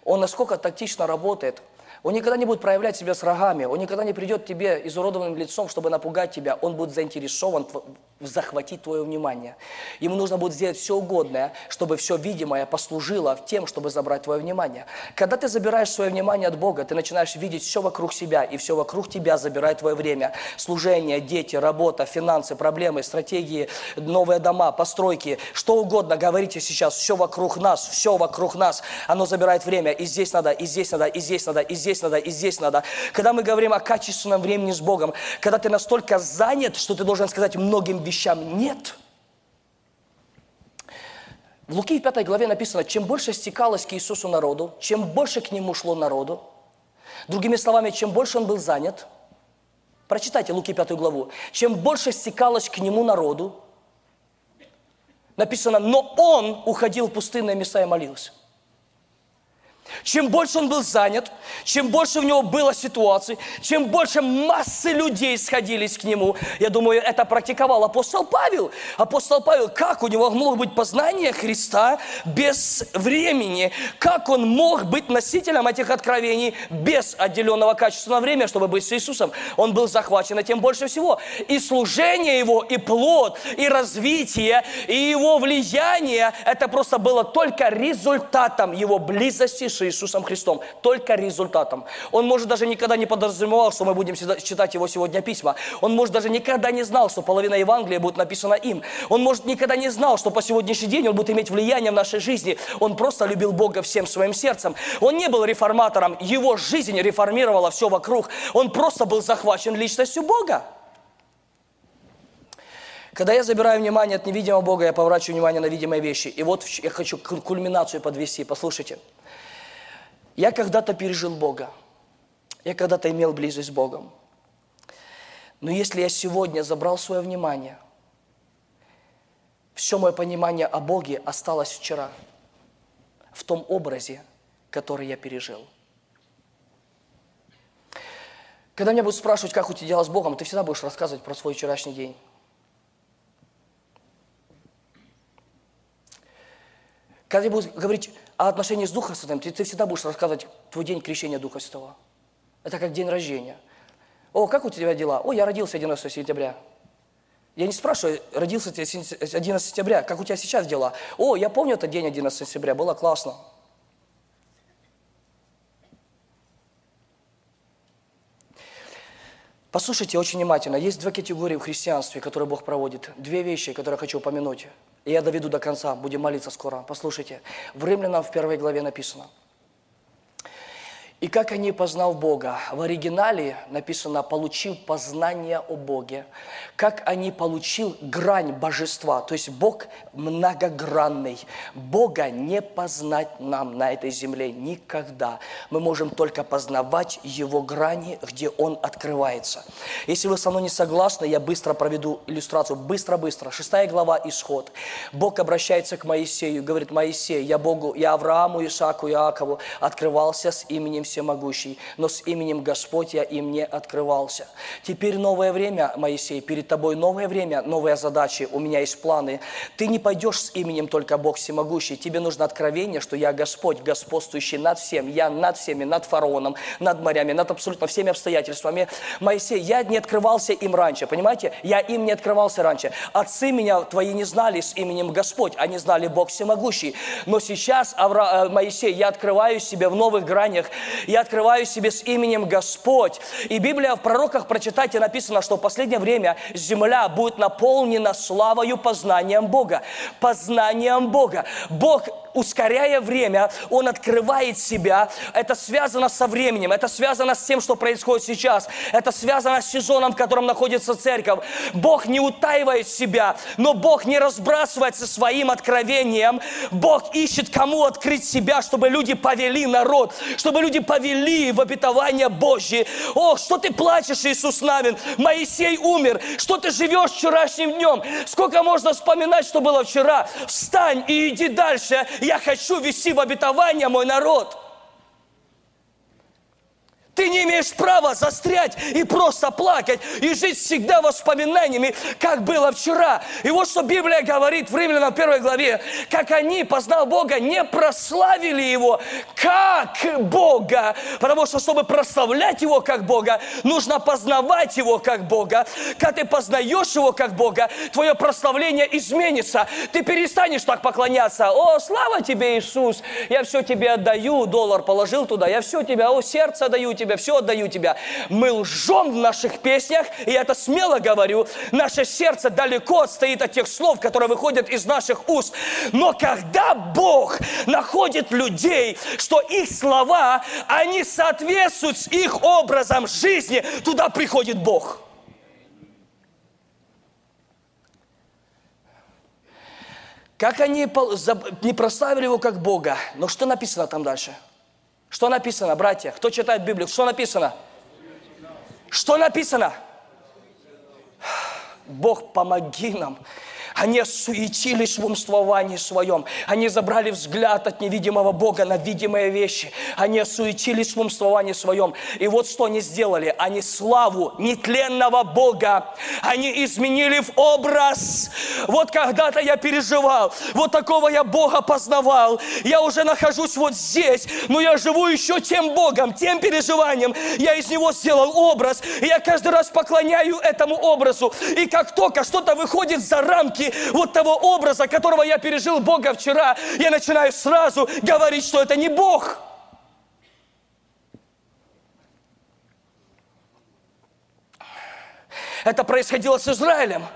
он насколько тактично работает – он никогда не будет проявлять себя с рогами. Он никогда не придет к тебе изуродованным лицом, чтобы напугать тебя. Он будет заинтересован захватить твое внимание. Ему нужно будет сделать все угодное, чтобы все видимое послужило тем, чтобы забрать твое внимание. Когда ты забираешь свое внимание от Бога, ты начинаешь видеть все вокруг себя, и все вокруг тебя забирает твое время. Служение, дети, работа, финансы, проблемы, стратегии, новые дома, постройки, что угодно говорите сейчас, все вокруг нас, все вокруг нас, оно забирает время. И здесь надо, и здесь надо, и здесь надо, и здесь надо, и здесь надо. Когда мы говорим о качественном времени с Богом, когда ты настолько занят, что ты должен сказать многим вещам нет. В Луки в 5 главе написано, чем больше стекалось к Иисусу народу, чем больше к Нему шло народу, другими словами, чем больше Он был занят, прочитайте Луки 5 главу, чем больше стекалось к Нему народу, написано, но Он уходил в пустынные места и молился. Чем больше он был занят, чем больше у него было ситуаций, чем больше массы людей сходились к нему, я думаю, это практиковал апостол Павел. Апостол Павел, как у него могло быть познание Христа без времени? Как он мог быть носителем этих откровений без отделенного качественного времени, чтобы быть с Иисусом? Он был захвачен этим больше всего. И служение его, и плод, и развитие, и его влияние, это просто было только результатом его близости с Иисусом Христом, только результатом. Он, может, даже никогда не подразумевал, что мы будем читать его сегодня письма. Он, может, даже никогда не знал, что половина Евангелия будет написана им. Он, может, никогда не знал, что по сегодняшний день он будет иметь влияние в нашей жизни. Он просто любил Бога всем своим сердцем. Он не был реформатором, его жизнь реформировала все вокруг. Он просто был захвачен личностью Бога. Когда я забираю внимание от невидимого Бога, я поворачиваю внимание на видимые вещи. И вот я хочу кульминацию подвести. Послушайте. Я когда-то пережил Бога. Я когда-то имел близость с Богом. Но если я сегодня забрал свое внимание, все мое понимание о Боге осталось вчера, в том образе, который я пережил. Когда меня будут спрашивать, как у тебя дела с Богом, ты всегда будешь рассказывать про свой вчерашний день. Когда тебе будут говорить, о отношении с Духом Святым, ты, ты всегда будешь рассказывать твой день крещения Духа Святого. Это как день рождения. О, как у тебя дела? О, я родился 11 сентября. Я не спрашиваю, родился ты 11 сентября, как у тебя сейчас дела? О, я помню этот день 11 сентября, было классно. Послушайте очень внимательно. Есть две категории в христианстве, которые Бог проводит. Две вещи, которые хочу упомянуть. И я доведу до конца. Будем молиться скоро. Послушайте. В Римлянам в первой главе написано – и как они познал Бога? В оригинале написано «получил познание о Боге». Как они получил грань божества, то есть Бог многогранный. Бога не познать нам на этой земле никогда. Мы можем только познавать Его грани, где Он открывается. Если вы со мной не согласны, я быстро проведу иллюстрацию. Быстро-быстро. Шестая глава «Исход». Бог обращается к Моисею, говорит, Моисей, я Богу, я Аврааму, Исааку, Иакову открывался с именем всемогущий, но с именем Господь я им не открывался. Теперь новое время, Моисей, перед тобой новое время, новые задачи, у меня есть планы. Ты не пойдешь с именем только Бог всемогущий, тебе нужно откровение, что я Господь, господствующий над всем, я над всеми, над фараоном, над морями, над абсолютно всеми обстоятельствами. Моисей, я не открывался им раньше, понимаете? Я им не открывался раньше. Отцы меня твои не знали с именем Господь, они знали Бог всемогущий. Но сейчас, Авра... Э, Моисей, я открываю себя в новых гранях, я открываю себе с именем Господь. И Библия в пророках прочитайте написано, что в последнее время земля будет наполнена славою познанием Бога. Познанием Бога. Бог ускоряя время, Он открывает себя. Это связано со временем, это связано с тем, что происходит сейчас. Это связано с сезоном, в котором находится церковь. Бог не утаивает себя, но Бог не разбрасывается своим откровением. Бог ищет, кому открыть себя, чтобы люди повели народ, чтобы люди повели в обетование Божье. О, что ты плачешь, Иисус Навин? Моисей умер. Что ты живешь вчерашним днем? Сколько можно вспоминать, что было вчера? Встань и иди дальше. Я хочу вести в обетование мой народ. Ты не имеешь права застрять и просто плакать, и жить всегда воспоминаниями, как было вчера. И вот что Библия говорит в Римлянам первой главе, как они, познав Бога, не прославили Его как Бога. Потому что, чтобы прославлять Его как Бога, нужно познавать Его как Бога. Когда ты познаешь Его как Бога, твое прославление изменится. Ты перестанешь так поклоняться. О, слава тебе, Иисус, я все тебе отдаю, доллар положил туда, я все тебе, о, сердце даю тебе тебя, все отдаю тебя. Мы лжем в наших песнях, и я это смело говорю. Наше сердце далеко отстоит от тех слов, которые выходят из наших уст. Но когда Бог находит людей, что их слова, они соответствуют с их образом жизни, туда приходит Бог. Как они не прославили его как Бога. Но что написано там дальше? Что написано, братья? Кто читает Библию? Что написано? Что написано? Бог, помоги нам они осуетились в умствовании своем. Они забрали взгляд от невидимого Бога на видимые вещи. Они осуетились в умствовании своем. И вот что они сделали. Они славу нетленного Бога, они изменили в образ. Вот когда-то я переживал, вот такого я Бога познавал. Я уже нахожусь вот здесь, но я живу еще тем Богом, тем переживанием. Я из него сделал образ, и я каждый раз поклоняю этому образу. И как только что-то выходит за рамки рамки вот того образа, которого я пережил Бога вчера, я начинаю сразу говорить, что это не Бог. Это происходило с Израилем.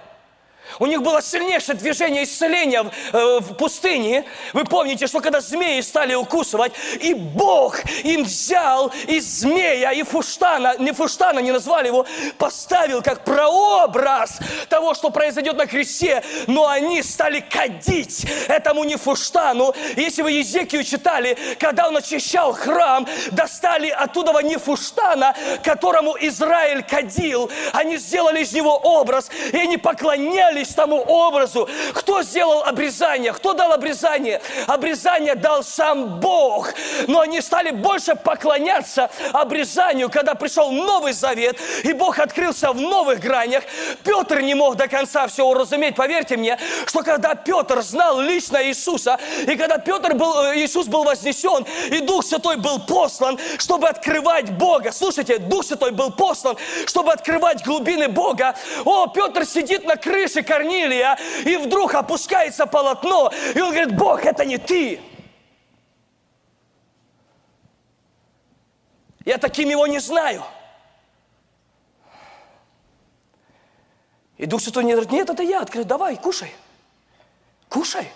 У них было сильнейшее движение исцеления в, э, в пустыне. Вы помните, что когда змеи стали укусывать, и Бог им взял из змея и фуштана, не фуштана, не назвали его, поставил как прообраз того, что произойдет на кресте, но они стали кадить этому не фуштану. Если вы Езекию читали, когда он очищал храм, достали оттуда не фуштана, которому Израиль кадил, они сделали из него образ, и они поклонялись поклонялись тому образу. Кто сделал обрезание? Кто дал обрезание? Обрезание дал сам Бог. Но они стали больше поклоняться обрезанию, когда пришел Новый Завет, и Бог открылся в новых гранях. Петр не мог до конца все уразуметь. Поверьте мне, что когда Петр знал лично Иисуса, и когда Петр был, э, Иисус был вознесен, и Дух Святой был послан, чтобы открывать Бога. Слушайте, Дух Святой был послан, чтобы открывать глубины Бога. О, Петр сидит на крыше Корнилия, и вдруг опускается полотно, и он говорит, Бог, это не ты. Я таким его не знаю. И Дух Святой мне говорит, нет, это я. Открыл, давай, кушай. Кушай.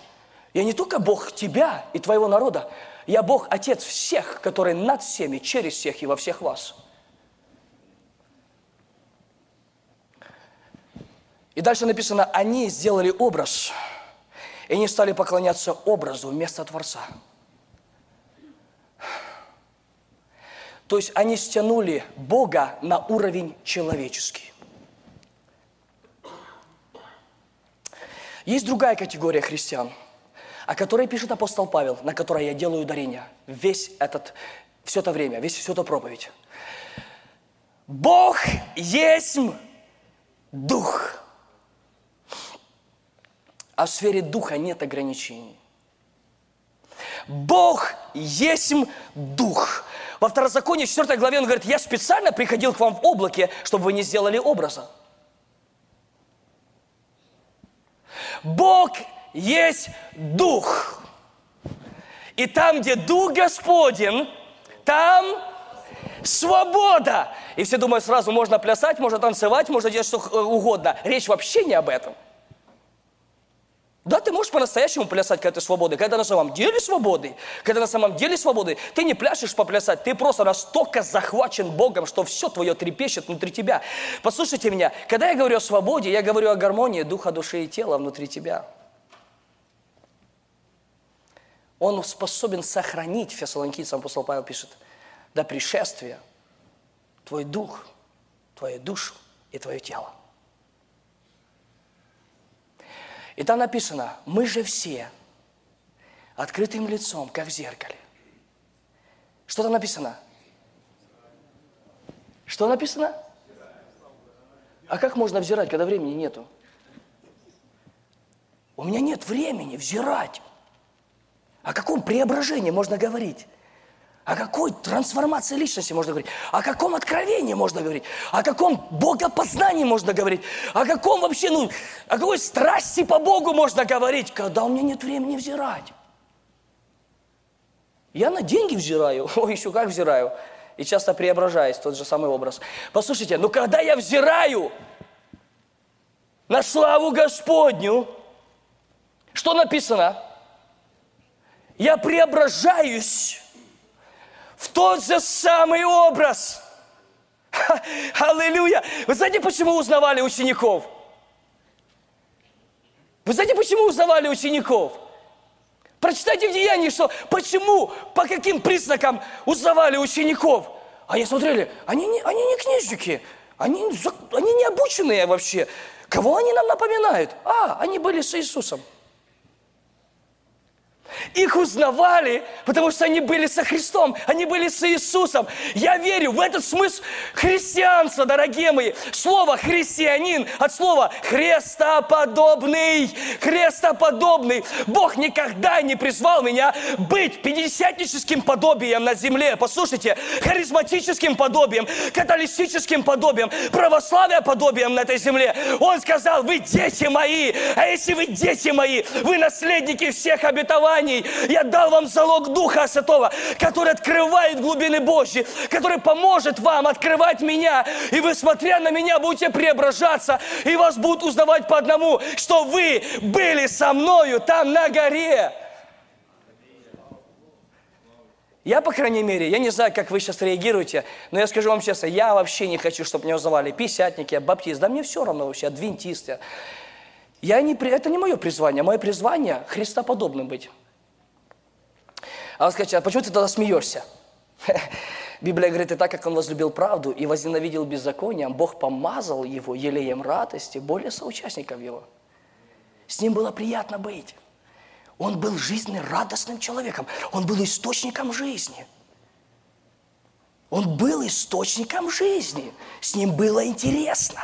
Я не только Бог тебя и твоего народа, я Бог Отец всех, который над всеми, через всех и во всех вас. И дальше написано, они сделали образ, и они стали поклоняться образу вместо Творца. То есть они стянули Бога на уровень человеческий. Есть другая категория христиан, о которой пишет апостол Павел, на которой я делаю ударение весь этот, все это время, весь всю эту проповедь. Бог есть Дух. А в сфере Духа нет ограничений. Бог есть Дух. Во Второзаконии, 4 главе, он говорит, я специально приходил к вам в облаке, чтобы вы не сделали образа. Бог есть Дух. И там, где Дух Господень, там свобода. И все думают сразу, можно плясать, можно танцевать, можно делать что угодно. Речь вообще не об этом. Да, ты можешь по-настоящему плясать, когда ты свободный, когда на самом деле свободный, когда на самом деле свободный, ты не пляшешь поплясать, ты просто настолько захвачен Богом, что все твое трепещет внутри тебя. Послушайте меня, когда я говорю о свободе, я говорю о гармонии духа, души и тела внутри тебя. Он способен сохранить, фессалоникийцам апостол Павел пишет, до пришествия твой дух, твою душу и твое тело. И там написано, мы же все открытым лицом, как в зеркале. Что там написано? Что написано? А как можно взирать, когда времени нету? У меня нет времени взирать. О каком преображении можно говорить? О какой трансформации личности можно говорить? О каком откровении можно говорить? О каком богопознании можно говорить? О каком вообще, ну, о какой страсти по Богу можно говорить, когда у меня нет времени взирать? Я на деньги взираю, ой, еще как взираю. И часто преображаюсь, тот же самый образ. Послушайте, ну когда я взираю на славу Господню, что написано? Я преображаюсь в тот же самый образ. Аллилуйя! Вы знаете, почему узнавали учеников? Вы знаете, почему узнавали учеников? Прочитайте в Деянии, что почему, по каким признакам узнавали учеников. Они смотрели, они не, они не книжники, они, они не обученные вообще. Кого они нам напоминают? А, они были с Иисусом. Их узнавали, потому что они были со Христом, они были с Иисусом. Я верю в этот смысл христианства, дорогие мои. Слово христианин от слова хрестоподобный, хрестоподобный. Бог никогда не призвал меня быть пятидесятническим подобием на земле. Послушайте, харизматическим подобием, католическим подобием, православие подобием на этой земле. Он сказал, вы дети мои, а если вы дети мои, вы наследники всех обетований обетований. Я дал вам залог Духа Святого, который открывает глубины Божьи, который поможет вам открывать меня. И вы, смотря на меня, будете преображаться, и вас будут узнавать по одному, что вы были со мною там на горе. Я, по крайней мере, я не знаю, как вы сейчас реагируете, но я скажу вам честно, я вообще не хочу, чтобы меня узнавали писятники, баптисты, да мне все равно вообще, адвентисты. Я не, это не мое призвание, мое призвание Христоподобным быть. А он скажет, а почему ты тогда смеешься? Библия говорит, и так как он возлюбил правду и возненавидел беззаконие, Бог помазал его елеем радости более соучастников его. С ним было приятно быть. Он был жизненно радостным человеком. Он был источником жизни. Он был источником жизни. С ним было интересно.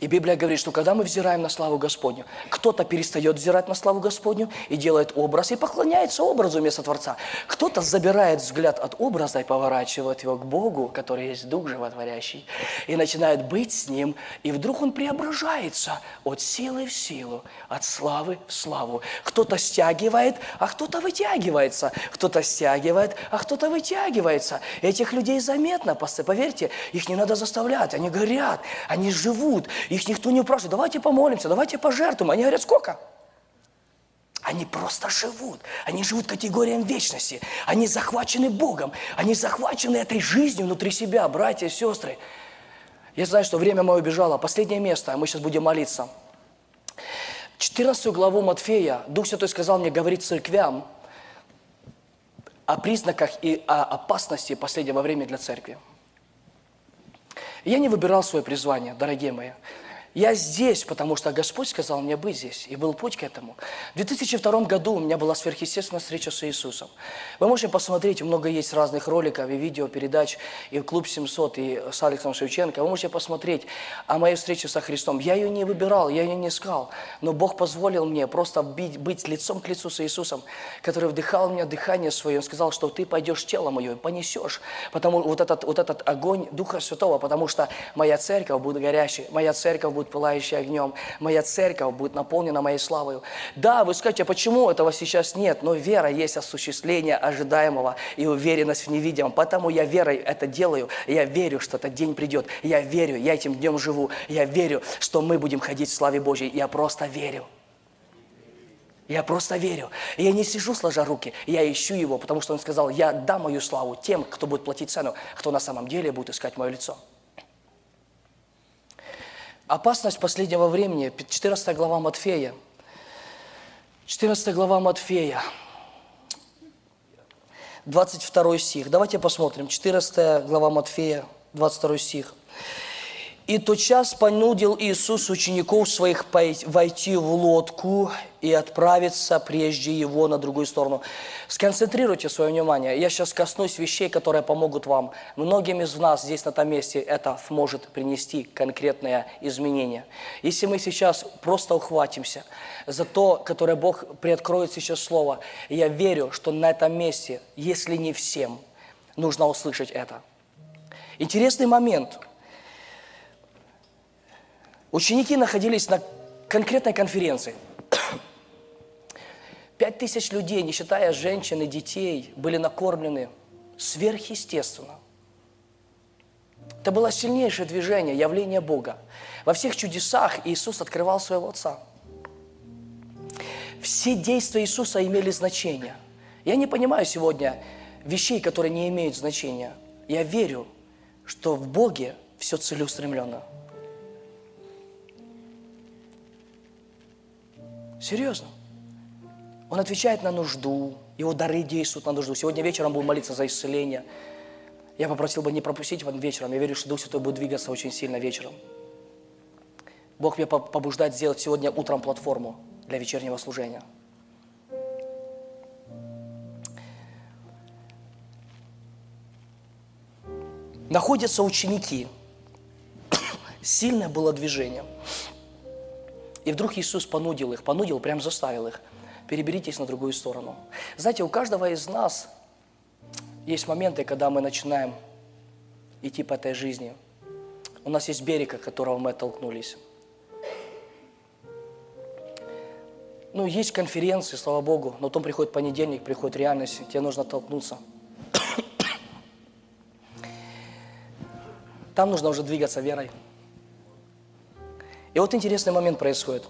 И Библия говорит, что когда мы взираем на славу Господню, кто-то перестает взирать на славу Господню и делает образ, и поклоняется образу вместо Творца. Кто-то забирает взгляд от образа и поворачивает его к Богу, который есть Дух Животворящий, и начинает быть с Ним, и вдруг он преображается от силы в силу, от славы в славу. Кто-то стягивает, а кто-то вытягивается. Кто-то стягивает, а кто-то вытягивается. Этих людей заметно, поверьте, их не надо заставлять, они горят, они живут, их никто не спрашивает, давайте помолимся, давайте пожертвуем. Они говорят, сколько? Они просто живут. Они живут категориям вечности. Они захвачены Богом. Они захвачены этой жизнью внутри себя, братья и сестры. Я знаю, что время мое убежало. Последнее место, а мы сейчас будем молиться. 14 главу Матфея Дух Святой сказал мне говорить церквям о признаках и о опасности последнего времени для церкви. Я не выбирал свое призвание, дорогие мои. Я здесь, потому что Господь сказал мне быть здесь, и был путь к этому. В 2002 году у меня была сверхъестественная встреча с Иисусом. Вы можете посмотреть, много есть разных роликов и видео, передач, и Клуб 700, и с Алексом Шевченко. Вы можете посмотреть о моей встрече со Христом. Я ее не выбирал, я ее не искал, но Бог позволил мне просто быть, быть лицом к лицу с Иисусом, который вдыхал мне дыхание свое. Он сказал, что ты пойдешь тело мое и понесешь, потому вот этот, вот этот огонь Духа Святого, потому что моя церковь будет горящей, моя церковь будет будет пылающей огнем. Моя церковь будет наполнена моей славой. Да, вы скажете, а почему этого сейчас нет? Но вера есть осуществление ожидаемого и уверенность в невидимом. Потому я верой это делаю. Я верю, что этот день придет. Я верю, я этим днем живу. Я верю, что мы будем ходить в славе Божьей. Я просто верю. Я просто верю. Я не сижу сложа руки, я ищу его, потому что он сказал, я дам мою славу тем, кто будет платить цену, кто на самом деле будет искать мое лицо. Опасность последнего времени, 14 глава Матфея. 14 глава Матфея, 22 стих. Давайте посмотрим. 14 глава Матфея, 22 стих. И тотчас понудил Иисус учеников своих войти в лодку и отправиться прежде его на другую сторону. Сконцентрируйте свое внимание. Я сейчас коснусь вещей, которые помогут вам. Многим из нас здесь, на этом месте, это может принести конкретное изменение. Если мы сейчас просто ухватимся за то, которое Бог приоткроет сейчас Слово, я верю, что на этом месте, если не всем, нужно услышать это. Интересный момент – Ученики находились на конкретной конференции. Пять тысяч людей, не считая женщин и детей, были накормлены сверхъестественно. Это было сильнейшее движение, явление Бога. Во всех чудесах Иисус открывал своего Отца. Все действия Иисуса имели значение. Я не понимаю сегодня вещей, которые не имеют значения. Я верю, что в Боге все целеустремленно. Серьезно. Он отвечает на нужду, его дары действуют на нужду. Сегодня вечером будем молиться за исцеление. Я попросил бы не пропустить вам вечером. Я верю, что Дух Святой будет двигаться очень сильно вечером. Бог меня побуждает сделать сегодня утром платформу для вечернего служения. Находятся ученики. Сильное было движение. И вдруг Иисус понудил их, понудил, прям заставил их. Переберитесь на другую сторону. Знаете, у каждого из нас есть моменты, когда мы начинаем идти по этой жизни. У нас есть берег, от которого мы оттолкнулись. Ну, есть конференции, слава Богу, но потом приходит понедельник, приходит реальность, тебе нужно толкнуться. Там нужно уже двигаться верой. И вот интересный момент происходит.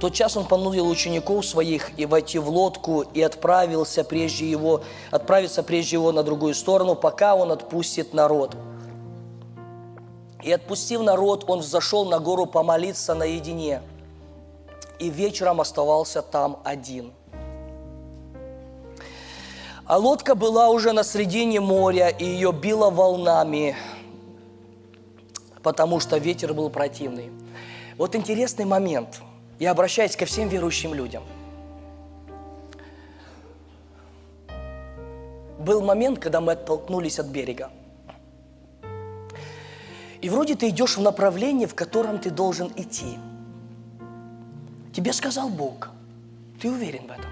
Тот час он понудил учеников своих и войти в лодку и отправился прежде его, отправиться прежде его на другую сторону, пока он отпустит народ. И отпустив народ, он взошел на гору помолиться наедине. И вечером оставался там один. А лодка была уже на середине моря, и ее било волнами – потому что ветер был противный. Вот интересный момент. Я обращаюсь ко всем верующим людям. Был момент, когда мы оттолкнулись от берега. И вроде ты идешь в направлении, в котором ты должен идти. Тебе сказал Бог. Ты уверен в этом.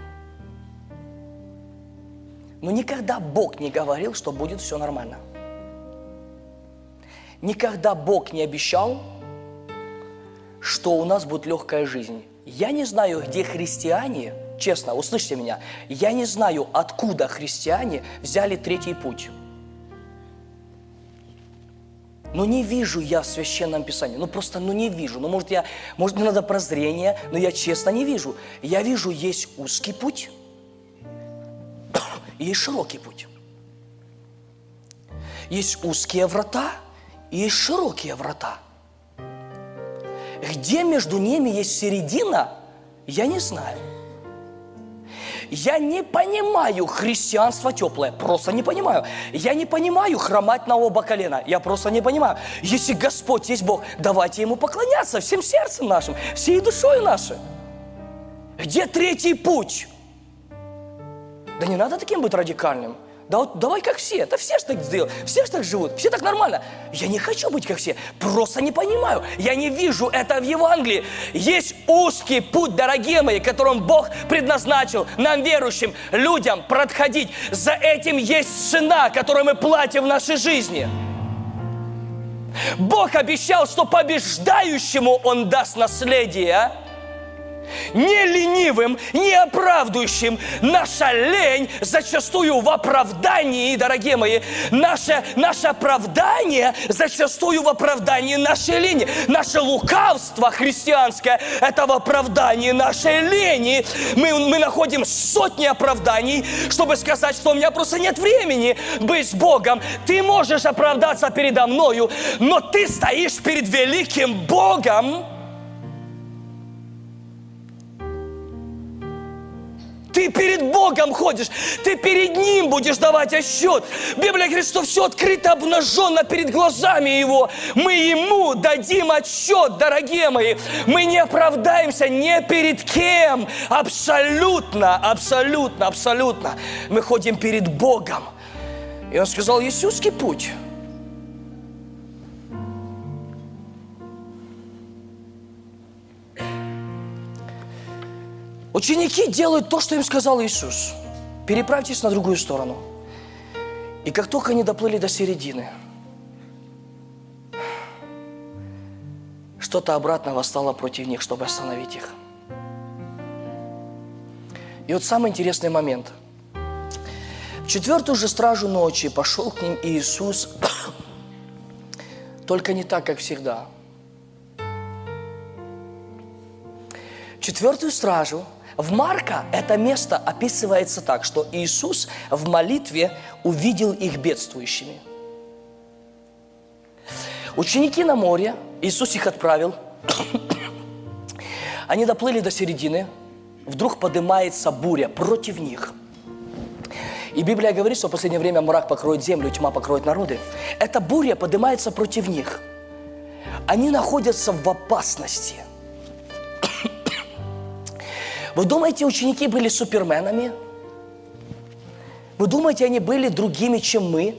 Но никогда Бог не говорил, что будет все нормально. Никогда Бог не обещал, что у нас будет легкая жизнь. Я не знаю, где христиане, честно, услышьте меня, я не знаю, откуда христиане взяли третий путь. Но не вижу я в Священном Писании. Ну просто, ну не вижу. Ну может, я, может, мне надо прозрение, но я честно не вижу. Я вижу, есть узкий путь, и есть широкий путь. Есть узкие врата, есть широкие врата. Где между ними есть середина, я не знаю. Я не понимаю христианство теплое, просто не понимаю. Я не понимаю хромать на оба колена, я просто не понимаю. Если Господь есть Бог, давайте Ему поклоняться всем сердцем нашим, всей душой нашей. Где третий путь? Да не надо таким быть радикальным. Да вот давай как все. Да все ж так сделали. Все ж так живут. Все так нормально. Я не хочу быть как все. Просто не понимаю. Я не вижу это в Евангелии. Есть узкий путь, дорогие мои, которым Бог предназначил нам, верующим людям, проходить. За этим есть цена, которую мы платим в нашей жизни. Бог обещал, что побеждающему Он даст наследие. А? Не ленивым, не оправдывающим. Наша лень зачастую в оправдании, дорогие мои, наше, наше оправдание зачастую в оправдании нашей лени. Наше лукавство христианское – это в оправдании нашей лени. Мы, мы находим сотни оправданий, чтобы сказать, что у меня просто нет времени быть с Богом. Ты можешь оправдаться передо мною, но ты стоишь перед великим Богом, Ты перед Богом ходишь, ты перед Ним будешь давать отсчет. Библия говорит, что все открыто, обнаженно перед глазами Его. Мы Ему дадим отсчет, дорогие мои. Мы не оправдаемся ни перед кем. Абсолютно, абсолютно, абсолютно. Мы ходим перед Богом. И Он сказал, Иисусский путь – Ученики делают то, что им сказал Иисус. Переправьтесь на другую сторону. И как только они доплыли до середины, что-то обратно восстало против них, чтобы остановить их. И вот самый интересный момент. В четвертую же стражу ночи пошел к ним Иисус, только не так, как всегда. В четвертую стражу в Марка это место описывается так, что Иисус в молитве увидел их бедствующими. Ученики на море, Иисус их отправил. Они доплыли до середины, вдруг поднимается буря против них. И Библия говорит, что в последнее время мрак покроет землю, тьма покроет народы. Эта буря поднимается против них. Они находятся в опасности. Вы думаете, ученики были суперменами? Вы думаете, они были другими, чем мы?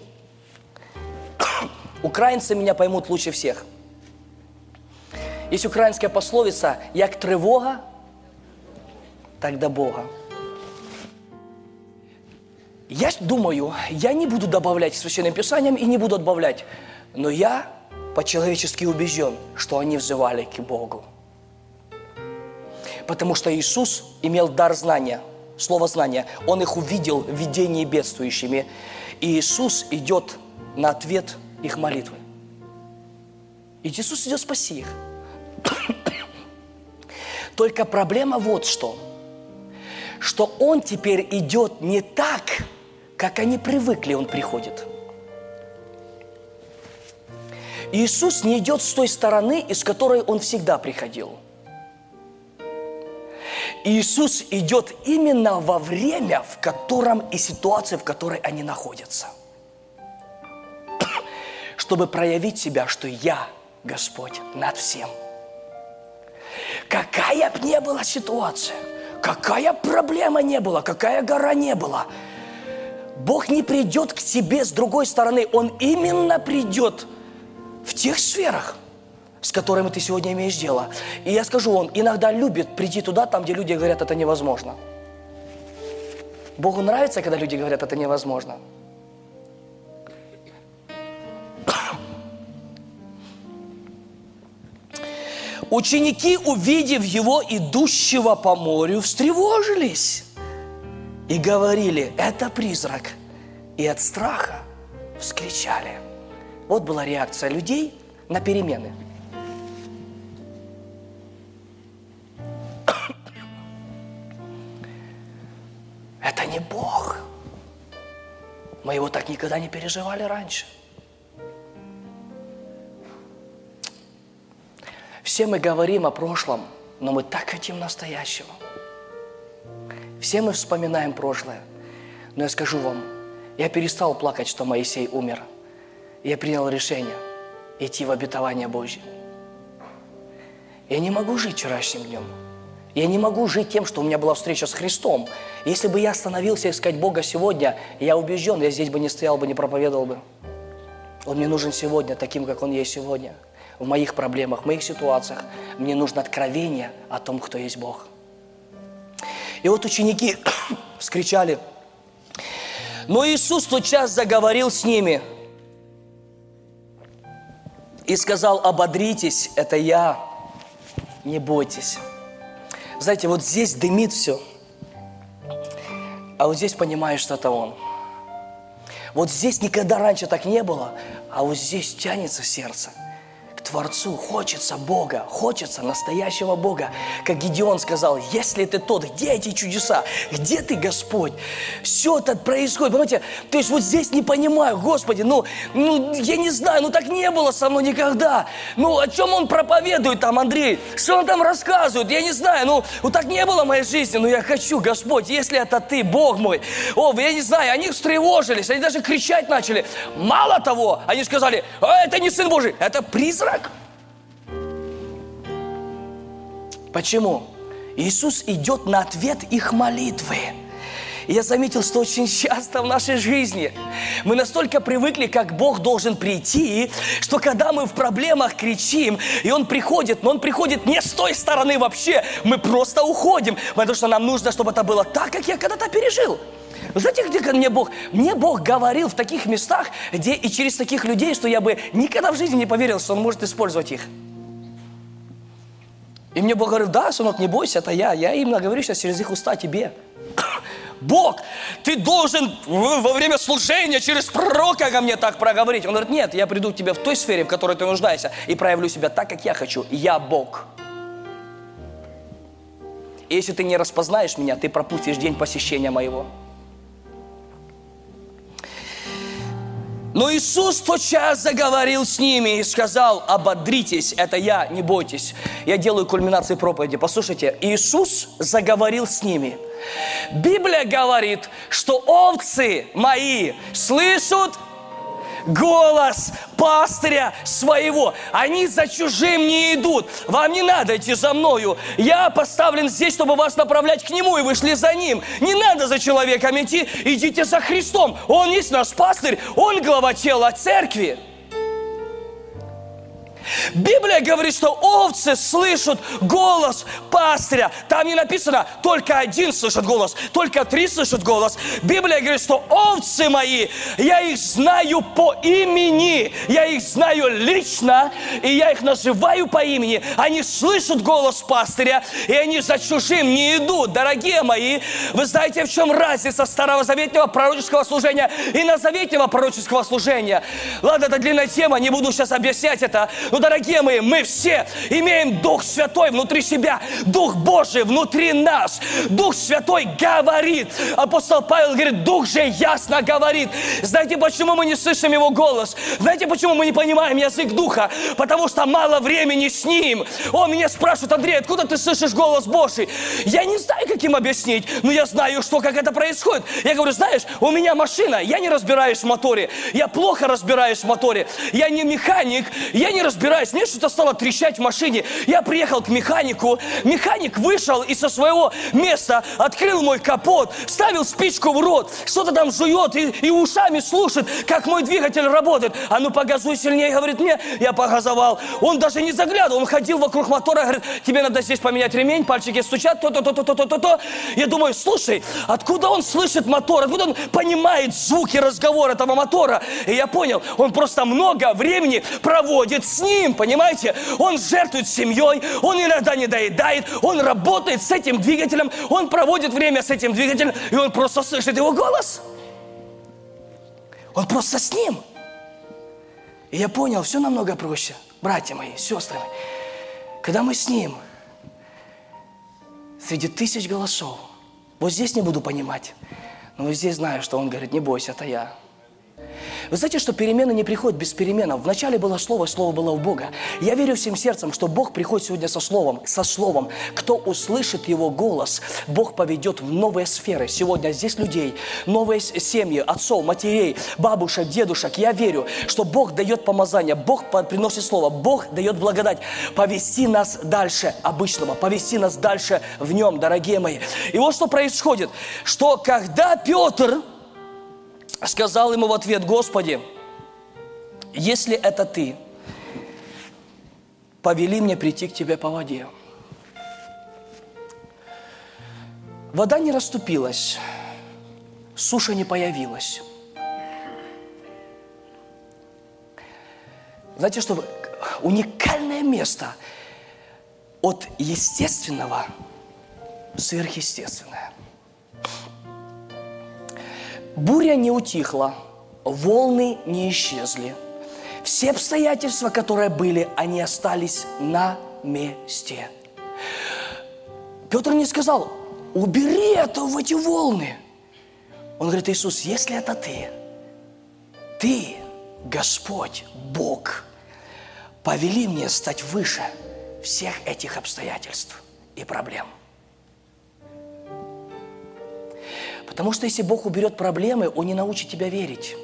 Украинцы меня поймут лучше всех. Есть украинская пословица «Як тревога, так до Бога». Я думаю, я не буду добавлять Священным Писаниям и не буду отбавлять, но я по-человечески убежден, что они взывали к Богу. Потому что Иисус имел дар знания, слово знания. Он их увидел в видении бедствующими. И Иисус идет на ответ их молитвы. И Иисус идет спаси их. Только проблема вот что. Что Он теперь идет не так, как они привыкли, Он приходит. Иисус не идет с той стороны, из которой Он всегда приходил – Иисус идет именно во время, в котором и ситуации, в которой они находятся. Чтобы проявить себя, что я Господь над всем. Какая бы ни была ситуация, какая проблема не была, какая гора не была, Бог не придет к тебе с другой стороны. Он именно придет в тех сферах, с которыми ты сегодня имеешь дело. И я скажу, Он иногда любит прийти туда, там, где люди говорят, это невозможно. Богу нравится, когда люди говорят, это невозможно. Ученики, увидев его, идущего по морю, встревожились и говорили, это призрак. И от страха вскричали. Вот была реакция людей на перемены. Это не Бог. Мы его так никогда не переживали раньше. Все мы говорим о прошлом, но мы так хотим настоящего. Все мы вспоминаем прошлое. Но я скажу вам, я перестал плакать, что Моисей умер. Я принял решение идти в обетование Божье. Я не могу жить вчерашним днем. Я не могу жить тем, что у меня была встреча с Христом. Если бы я остановился искать Бога сегодня, я убежден, я здесь бы не стоял бы, не проповедовал бы. Он мне нужен сегодня, таким, как Он есть сегодня – в моих проблемах, в моих ситуациях. Мне нужно откровение о том, кто есть Бог. И вот ученики вскричали. Но Иисус в тот час заговорил с ними и сказал, ободритесь, это я, не бойтесь. Знаете, вот здесь дымит все, а вот здесь понимаешь, что это Он. Вот здесь никогда раньше так не было, а вот здесь тянется сердце – Творцу хочется Бога, хочется настоящего Бога. Как Гедеон сказал, если ты тот, где эти чудеса? Где ты, Господь? Все это происходит, понимаете? То есть вот здесь не понимаю, Господи, ну, ну, я не знаю, ну так не было со мной никогда. Ну, о чем он проповедует там, Андрей? Что он там рассказывает? Я не знаю, ну, вот так не было в моей жизни, но я хочу, Господь, если это ты, Бог мой. О, я не знаю, они встревожились, они даже кричать начали. Мало того, они сказали, а это не Сын Божий, это призрак. Почему? Иисус идет на ответ их молитвы. Я заметил, что очень часто в нашей жизни мы настолько привыкли, как Бог должен прийти, что когда мы в проблемах кричим, и Он приходит, но Он приходит не с той стороны вообще, мы просто уходим, потому что нам нужно, чтобы это было так, как я когда-то пережил. Вы знаете, где мне Бог? Мне Бог говорил в таких местах, где и через таких людей, что я бы никогда в жизни не поверил, что Он может использовать их. И мне Бог говорит, да, сынок, не бойся, это я. Я именно говорю сейчас через их уста тебе. Бог, ты должен во время служения через пророка ко мне так проговорить. Он говорит, нет, я приду к тебе в той сфере, в которой ты нуждаешься, и проявлю себя так, как я хочу. Я Бог. И если ты не распознаешь меня, ты пропустишь день посещения моего. Но Иисус тотчас заговорил с ними и сказал, ободритесь, это я, не бойтесь. Я делаю кульминацию проповеди. Послушайте, Иисус заговорил с ними. Библия говорит, что овцы мои слышат голос пастыря своего. Они за чужим не идут. Вам не надо идти за мною. Я поставлен здесь, чтобы вас направлять к Нему, и вы шли за Ним. Не надо за человеком идти, идите за Христом. Он есть наш пастырь, Он глава тела церкви. Библия говорит, что овцы слышат голос пастыря. Там не написано, только один слышит голос, только три слышат голос. Библия говорит, что овцы мои, я их знаю по имени, я их знаю лично, и я их называю по имени. Они слышат голос пастыря, и они за чужим не идут. Дорогие мои, вы знаете, в чем разница старого заветного пророческого служения и новозаветного пророческого служения? Ладно, это длинная тема, не буду сейчас объяснять это, но, дорогие мои, мы все имеем Дух Святой внутри себя, Дух Божий внутри нас. Дух Святой говорит. Апостол Павел говорит, Дух же ясно говорит. Знаете, почему мы не слышим Его голос? Знаете, почему мы не понимаем язык Духа? Потому что мало времени с Ним. Он меня спрашивает, Андрей, откуда ты слышишь голос Божий? Я не знаю, как им объяснить, но я знаю, что, как это происходит. Я говорю, знаешь, у меня машина, я не разбираюсь в моторе, я плохо разбираюсь в моторе, я не механик, я не разбираюсь упираюсь, мне что-то стало трещать в машине. Я приехал к механику, механик вышел и со своего места открыл мой капот, ставил спичку в рот, что-то там жует и, и ушами слушает, как мой двигатель работает. А ну погазуй сильнее, говорит мне, я погазовал. Он даже не заглядывал, он ходил вокруг мотора, говорит, тебе надо здесь поменять ремень, пальчики стучат, то-то-то-то-то-то-то. Я думаю, слушай, откуда он слышит мотор, откуда он понимает звуки разговора этого мотора? И я понял, он просто много времени проводит с ним, понимаете? Он жертвует семьей, он иногда не доедает, он работает с этим двигателем, он проводит время с этим двигателем, и он просто слышит его голос. Он просто с ним. И я понял, все намного проще, братья мои, сестры мои. Когда мы с ним, среди тысяч голосов, вот здесь не буду понимать, но вот здесь знаю, что он говорит, не бойся, это я. Вы знаете, что перемены не приходят без перемен. Вначале было Слово, Слово было у Бога. Я верю всем сердцем, что Бог приходит сегодня со Словом, со Словом. Кто услышит Его голос, Бог поведет в новые сферы. Сегодня здесь людей, новые семьи, отцов, матерей, бабушек, дедушек. Я верю, что Бог дает помазание, Бог приносит Слово, Бог дает благодать. Повести нас дальше обычного, повести нас дальше в Нем, дорогие мои. И вот что происходит, что когда Петр сказал ему в ответ, Господи, если это Ты, повели мне прийти к Тебе по воде. Вода не расступилась, суша не появилась. Знаете, что уникальное место от естественного сверхъестественное. Буря не утихла, волны не исчезли. Все обстоятельства, которые были, они остались на месте. Петр не сказал, убери это в эти волны. Он говорит, Иисус, если это ты, ты, Господь, Бог, повели мне стать выше всех этих обстоятельств и проблем. Потому что если Бог уберет проблемы, Он не научит тебя верить.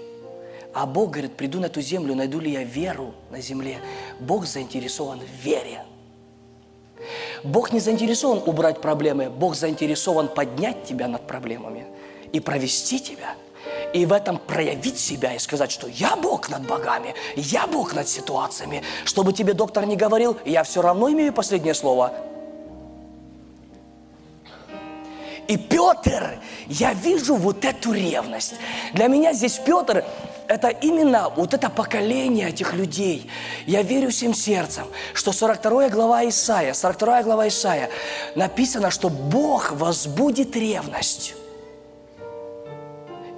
А Бог говорит, приду на эту землю, найду ли я веру на земле. Бог заинтересован в вере. Бог не заинтересован убрать проблемы, Бог заинтересован поднять тебя над проблемами и провести тебя. И в этом проявить себя и сказать, что я Бог над богами, я Бог над ситуациями. Чтобы тебе доктор не говорил, я все равно имею последнее слово. И Петр, я вижу вот эту ревность. Для меня здесь Петр – это именно вот это поколение этих людей. Я верю всем сердцем, что 42 глава Исаия, 42 глава Исаия написано, что Бог возбудит ревность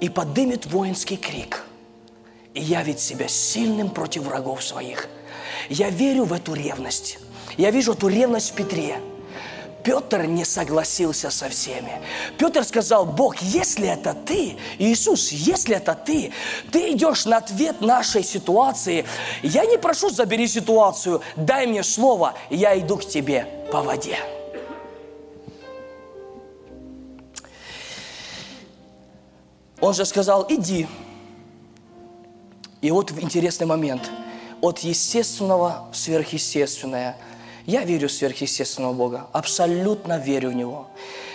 и подымет воинский крик и явит себя сильным против врагов своих. Я верю в эту ревность. Я вижу эту ревность в Петре – Петр не согласился со всеми. Петр сказал, Бог, если это ты, Иисус, если это ты, ты идешь на ответ нашей ситуации, я не прошу, забери ситуацию, дай мне слово, я иду к тебе по воде. Он же сказал, иди. И вот интересный момент. От естественного в сверхъестественное – я верю в сверхъестественного Бога, абсолютно верю в Него.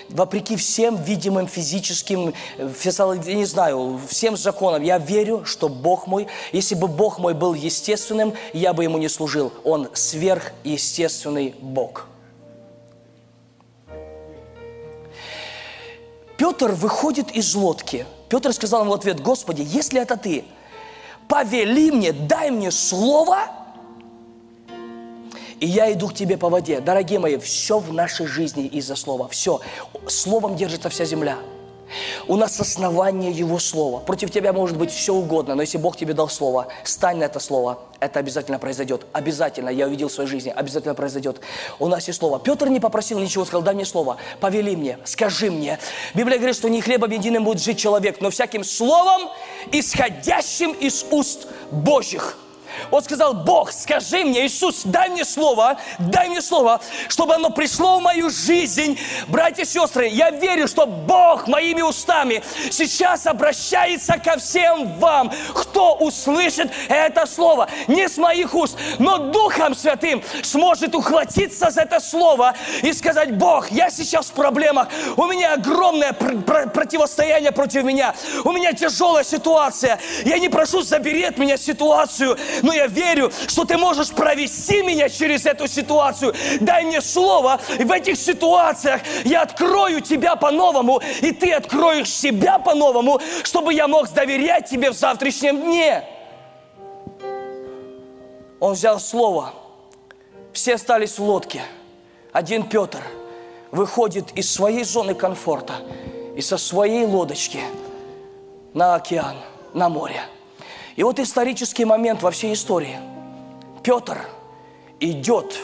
Вопреки всем видимым физическим, я не знаю, всем законам, я верю, что Бог мой, если бы Бог мой был естественным, я бы Ему не служил. Он сверхъестественный Бог. Петр выходит из лодки. Петр сказал ему в ответ, Господи, если это Ты, повели мне, дай мне слово – и я иду к тебе по воде. Дорогие мои, все в нашей жизни из-за слова. Все. Словом держится вся земля. У нас основание Его Слова. Против тебя может быть все угодно, но если Бог тебе дал Слово, стань на это Слово. Это обязательно произойдет. Обязательно. Я увидел в своей жизни. Обязательно произойдет. У нас есть Слово. Петр не попросил ничего, сказал, дай мне Слово. Повели мне, скажи мне. Библия говорит, что не хлебом единым будет жить человек, но всяким Словом, исходящим из уст Божьих. Он сказал, Бог, скажи мне, Иисус, дай мне слово, дай мне слово, чтобы оно пришло в мою жизнь. Братья и сестры, я верю, что Бог моими устами сейчас обращается ко всем вам, кто услышит это слово. Не с моих уст, но Духом Святым сможет ухватиться за это слово и сказать, Бог, я сейчас в проблемах, у меня огромное пр- пр- противостояние против меня, у меня тяжелая ситуация, я не прошу, забери от меня ситуацию, но я верю, что ты можешь провести меня через эту ситуацию. Дай мне слово, и в этих ситуациях я открою тебя по-новому, и ты откроешь себя по-новому, чтобы я мог доверять тебе в завтрашнем дне. Он взял слово. Все остались в лодке. Один Петр выходит из своей зоны комфорта и со своей лодочки на океан, на море. И вот исторический момент во всей истории. Петр идет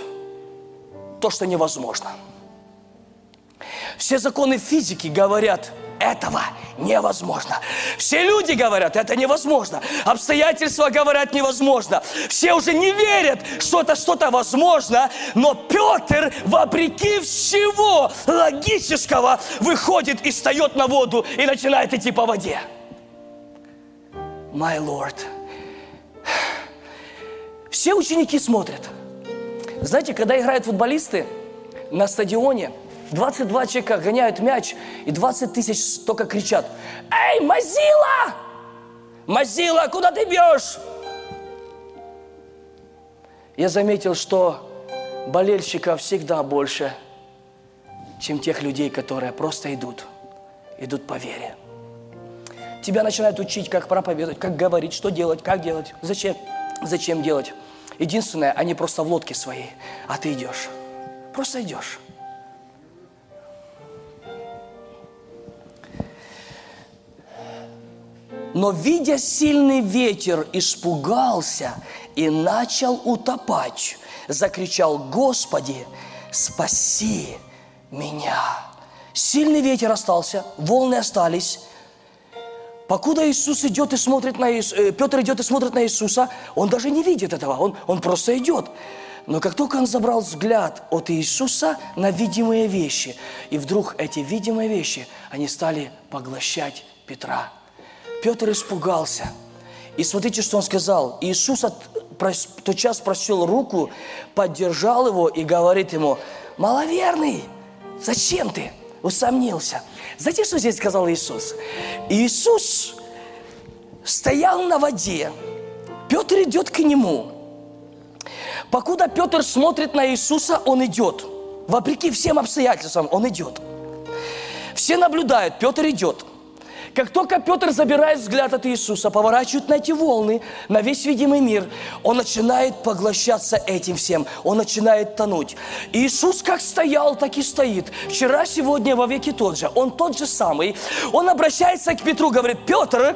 то, что невозможно. Все законы физики говорят, этого невозможно. Все люди говорят, это невозможно. Обстоятельства говорят, невозможно. Все уже не верят, что это что-то возможно. Но Петр, вопреки всего логического, выходит и встает на воду и начинает идти по воде. My Lord. Все ученики смотрят. Знаете, когда играют футболисты на стадионе, 22 человека гоняют мяч, и 20 тысяч только кричат, «Эй, Мазила! Мазила, куда ты бьешь?» Я заметил, что болельщиков всегда больше, чем тех людей, которые просто идут, идут по вере. Тебя начинают учить, как проповедовать, как говорить, что делать, как делать, зачем, зачем делать. Единственное, они просто в лодке своей, а ты идешь. Просто идешь. Но, видя сильный ветер, испугался и начал утопать. Закричал, Господи, спаси меня. Сильный ветер остался, волны остались. Покуда Иисус идет и смотрит на Иисуса, Петр идет и смотрит на Иисуса, он даже не видит этого, он, он просто идет. Но как только он забрал взгляд от Иисуса на видимые вещи, и вдруг эти видимые вещи, они стали поглощать Петра. Петр испугался. И смотрите, что он сказал. Иисус от, тотчас просил руку, поддержал его и говорит ему, маловерный, зачем ты усомнился? Знаете, что здесь сказал Иисус? Иисус стоял на воде. Петр идет к нему. Покуда Петр смотрит на Иисуса, он идет. Вопреки всем обстоятельствам, он идет. Все наблюдают, Петр идет. Как только Петр забирает взгляд от Иисуса, поворачивает на эти волны, на весь видимый мир, он начинает поглощаться этим всем, он начинает тонуть. Иисус как стоял, так и стоит. Вчера, сегодня, во веки тот же. Он тот же самый. Он обращается к Петру, говорит, Петр,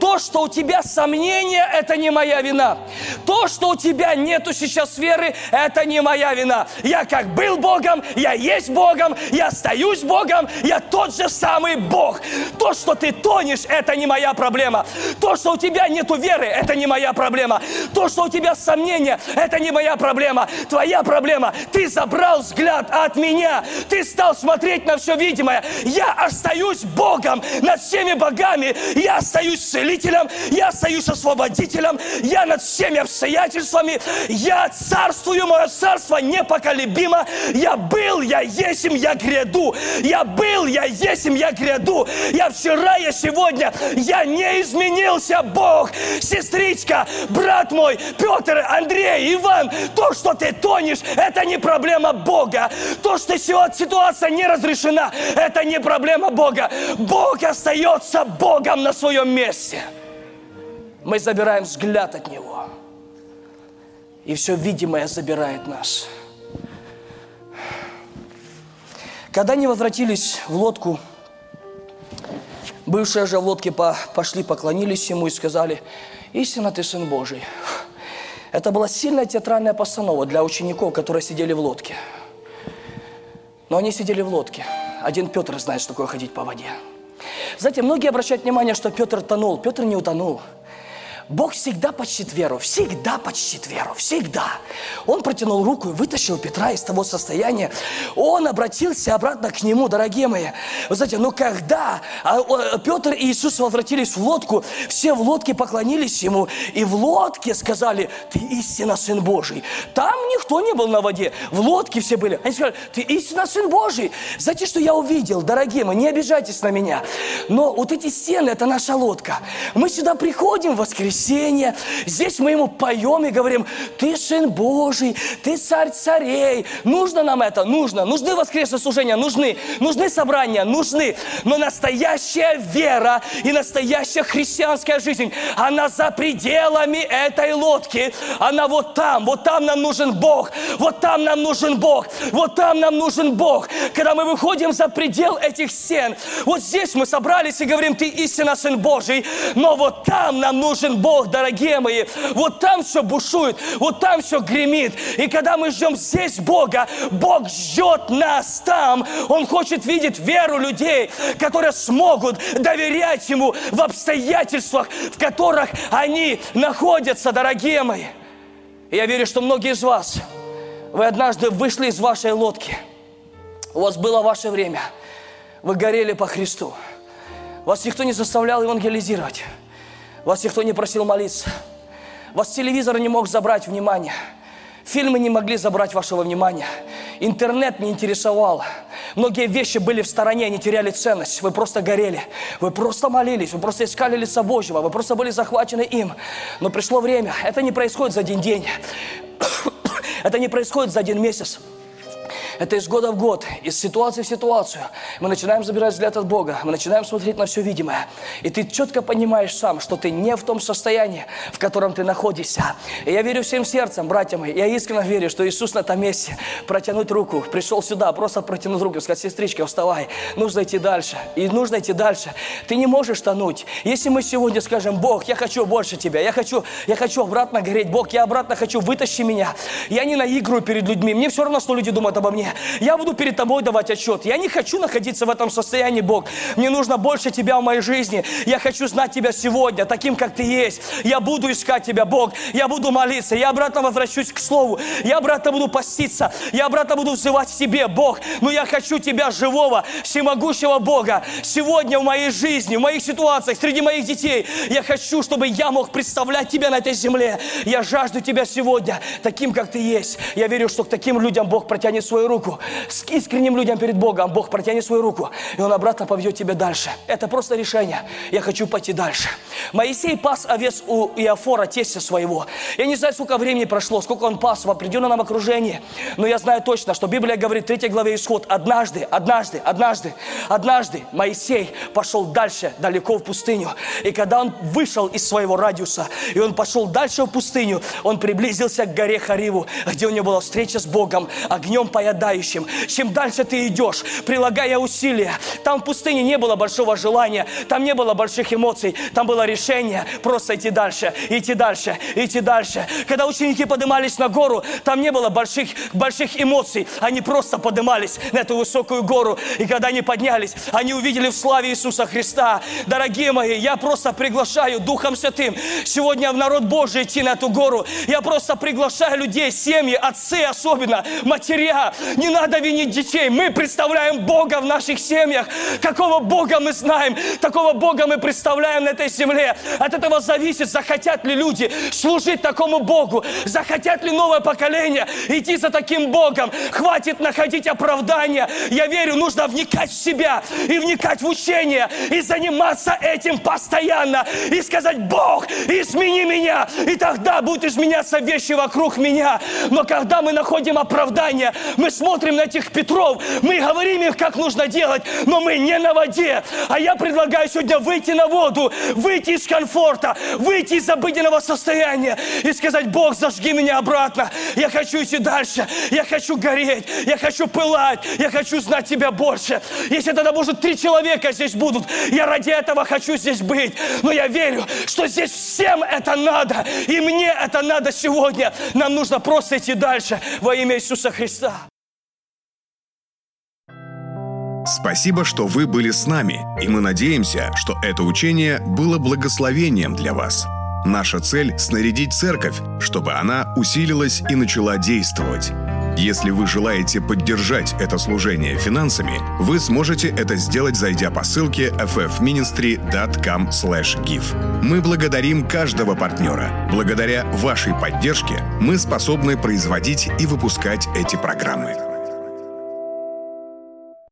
то, что у тебя сомнения, это не моя вина. То, что у тебя нету сейчас веры, это не моя вина. Я как был Богом, я есть Богом, я остаюсь Богом, я тот же самый Бог. То, что ты тонешь, это не моя проблема. То, что у тебя нету веры, это не моя проблема. То, что у тебя сомнения, это не моя проблема. Твоя проблема, ты забрал взгляд от меня. Ты стал смотреть на все видимое. Я остаюсь Богом над всеми богами. Я остаюсь целителем, я остаюсь освободителем. Я над всеми обстоятельствами. Я царствую, мое царство непоколебимо. Я был, я есим, я гряду. Я был, я есим, я гряду. Я вчера, я сегодня, я не изменился, Бог. Сестричка, брат мой, Петр, Андрей, Иван, то, что ты тонешь, это не проблема Бога. То, что ситуация не разрешена, это не проблема Бога. Бог остается Богом на своем месте. Мы забираем взгляд от Него. И все видимое забирает нас. Когда они возвратились в лодку, Бывшие же в лодке по, пошли, поклонились ему и сказали, истинно ты Сын Божий. Это была сильная театральная постанова для учеников, которые сидели в лодке. Но они сидели в лодке. Один Петр знает, что такое ходить по воде. Знаете, многие обращают внимание, что Петр тонул. Петр не утонул. Бог всегда почтит веру, всегда почтит веру, всегда. Он протянул руку и вытащил Петра из того состояния. Он обратился обратно к нему, дорогие мои. Вы знаете, но когда а, Петр и Иисус возвратились в лодку, все в лодке поклонились ему, и в лодке сказали, ты истинно Сын Божий. Там никто не был на воде, в лодке все были. Они сказали, ты истинно Сын Божий. Знаете, что я увидел, дорогие мои, не обижайтесь на меня. Но вот эти стены, это наша лодка. Мы сюда приходим в воскресенье, здесь мы ему поем и говорим, ты Сын Божий, ты Царь Царей. Нужно нам это? Нужно. Нужны воскресные служения? Нужны. Нужны собрания? Нужны. Но настоящая вера и настоящая христианская жизнь, она за пределами этой лодки. Она вот там, вот там нам нужен Бог. Вот там нам нужен Бог. Вот там нам нужен Бог. Когда мы выходим за предел этих стен, вот здесь мы собрались и говорим, ты истинно Сын Божий, но вот там нам нужен Бог, дорогие мои. Вот там все бушует, вот там все гремит. И когда мы ждем здесь Бога, Бог ждет нас там. Он хочет видеть веру людей, которые смогут доверять Ему в обстоятельствах, в которых они находятся, дорогие мои. Я верю, что многие из вас, вы однажды вышли из вашей лодки. У вас было ваше время. Вы горели по Христу. Вас никто не заставлял евангелизировать. Вас никто не просил молиться. Вас телевизор не мог забрать внимание. Фильмы не могли забрать вашего внимания. Интернет не интересовал. Многие вещи были в стороне, они теряли ценность. Вы просто горели. Вы просто молились. Вы просто искали лица Божьего. Вы просто были захвачены им. Но пришло время. Это не происходит за один день. Это не происходит за один месяц. Это из года в год, из ситуации в ситуацию. Мы начинаем забирать взгляд от Бога, мы начинаем смотреть на все видимое. И ты четко понимаешь сам, что ты не в том состоянии, в котором ты находишься. И я верю всем сердцем, братья мои, я искренне верю, что Иисус на этом месте протянуть руку, пришел сюда, просто протянуть руку, сказать, сестричка, вставай, нужно идти дальше. И нужно идти дальше. Ты не можешь тонуть. Если мы сегодня скажем, Бог, я хочу больше Тебя, я хочу, я хочу обратно гореть, Бог, я обратно хочу, вытащи меня. Я не наигрываю перед людьми, мне все равно, что люди думают обо мне. Я буду перед тобой давать отчет. Я не хочу находиться в этом состоянии, Бог. Мне нужно больше тебя в моей жизни. Я хочу знать тебя сегодня, таким, как ты есть. Я буду искать тебя, Бог. Я буду молиться. Я обратно возвращусь к Слову. Я обратно буду поститься. Я обратно буду взывать к тебе, Бог. Но я хочу тебя, живого, всемогущего Бога, сегодня в моей жизни, в моих ситуациях, среди моих детей. Я хочу, чтобы я мог представлять тебя на этой земле. Я жажду тебя сегодня, таким, как ты есть. Я верю, что к таким людям Бог протянет свою руку руку, с искренним людям перед Богом, Бог протянет свою руку, и Он обратно поведет тебя дальше. Это просто решение. Я хочу пойти дальше. Моисей пас овец у Иофора, тестя своего. Я не знаю, сколько времени прошло, сколько он пас в определенном окружении, но я знаю точно, что Библия говорит в 3 главе Исход, однажды, однажды, однажды, однажды Моисей пошел дальше, далеко в пустыню. И когда он вышел из своего радиуса, и он пошел дальше в пустыню, он приблизился к горе Хариву, где у него была встреча с Богом, огнем поедающим желающим. Чем дальше ты идешь, прилагая усилия, там в пустыне не было большого желания, там не было больших эмоций, там было решение просто идти дальше, идти дальше, идти дальше. Когда ученики поднимались на гору, там не было больших, больших эмоций, они просто поднимались на эту высокую гору. И когда они поднялись, они увидели в славе Иисуса Христа. Дорогие мои, я просто приглашаю Духом Святым сегодня в народ Божий идти на эту гору. Я просто приглашаю людей, семьи, отцы особенно, матеря, не надо винить детей. Мы представляем Бога в наших семьях. Какого Бога мы знаем, такого Бога мы представляем на этой земле. От этого зависит, захотят ли люди служить такому Богу, захотят ли новое поколение идти за таким Богом. Хватит находить оправдания. Я верю, нужно вникать в себя и вникать в учение и заниматься этим постоянно и сказать, Бог, измени меня, и тогда будут изменяться вещи вокруг меня. Но когда мы находим оправдание, мы смотрим на этих Петров, мы говорим им, как нужно делать, но мы не на воде. А я предлагаю сегодня выйти на воду, выйти из комфорта, выйти из обыденного состояния и сказать, Бог, зажги меня обратно. Я хочу идти дальше, я хочу гореть, я хочу пылать, я хочу знать Тебя больше. Если тогда, может, три человека здесь будут, я ради этого хочу здесь быть. Но я верю, что здесь всем это надо, и мне это надо сегодня. Нам нужно просто идти дальше во имя Иисуса Христа. Спасибо, что вы были с нами, и мы надеемся, что это учение было благословением для вас. Наша цель – снарядить церковь, чтобы она усилилась и начала действовать. Если вы желаете поддержать это служение финансами, вы сможете это сделать, зайдя по ссылке ffministry.com give. Мы благодарим каждого партнера. Благодаря вашей поддержке мы способны производить и выпускать эти программы.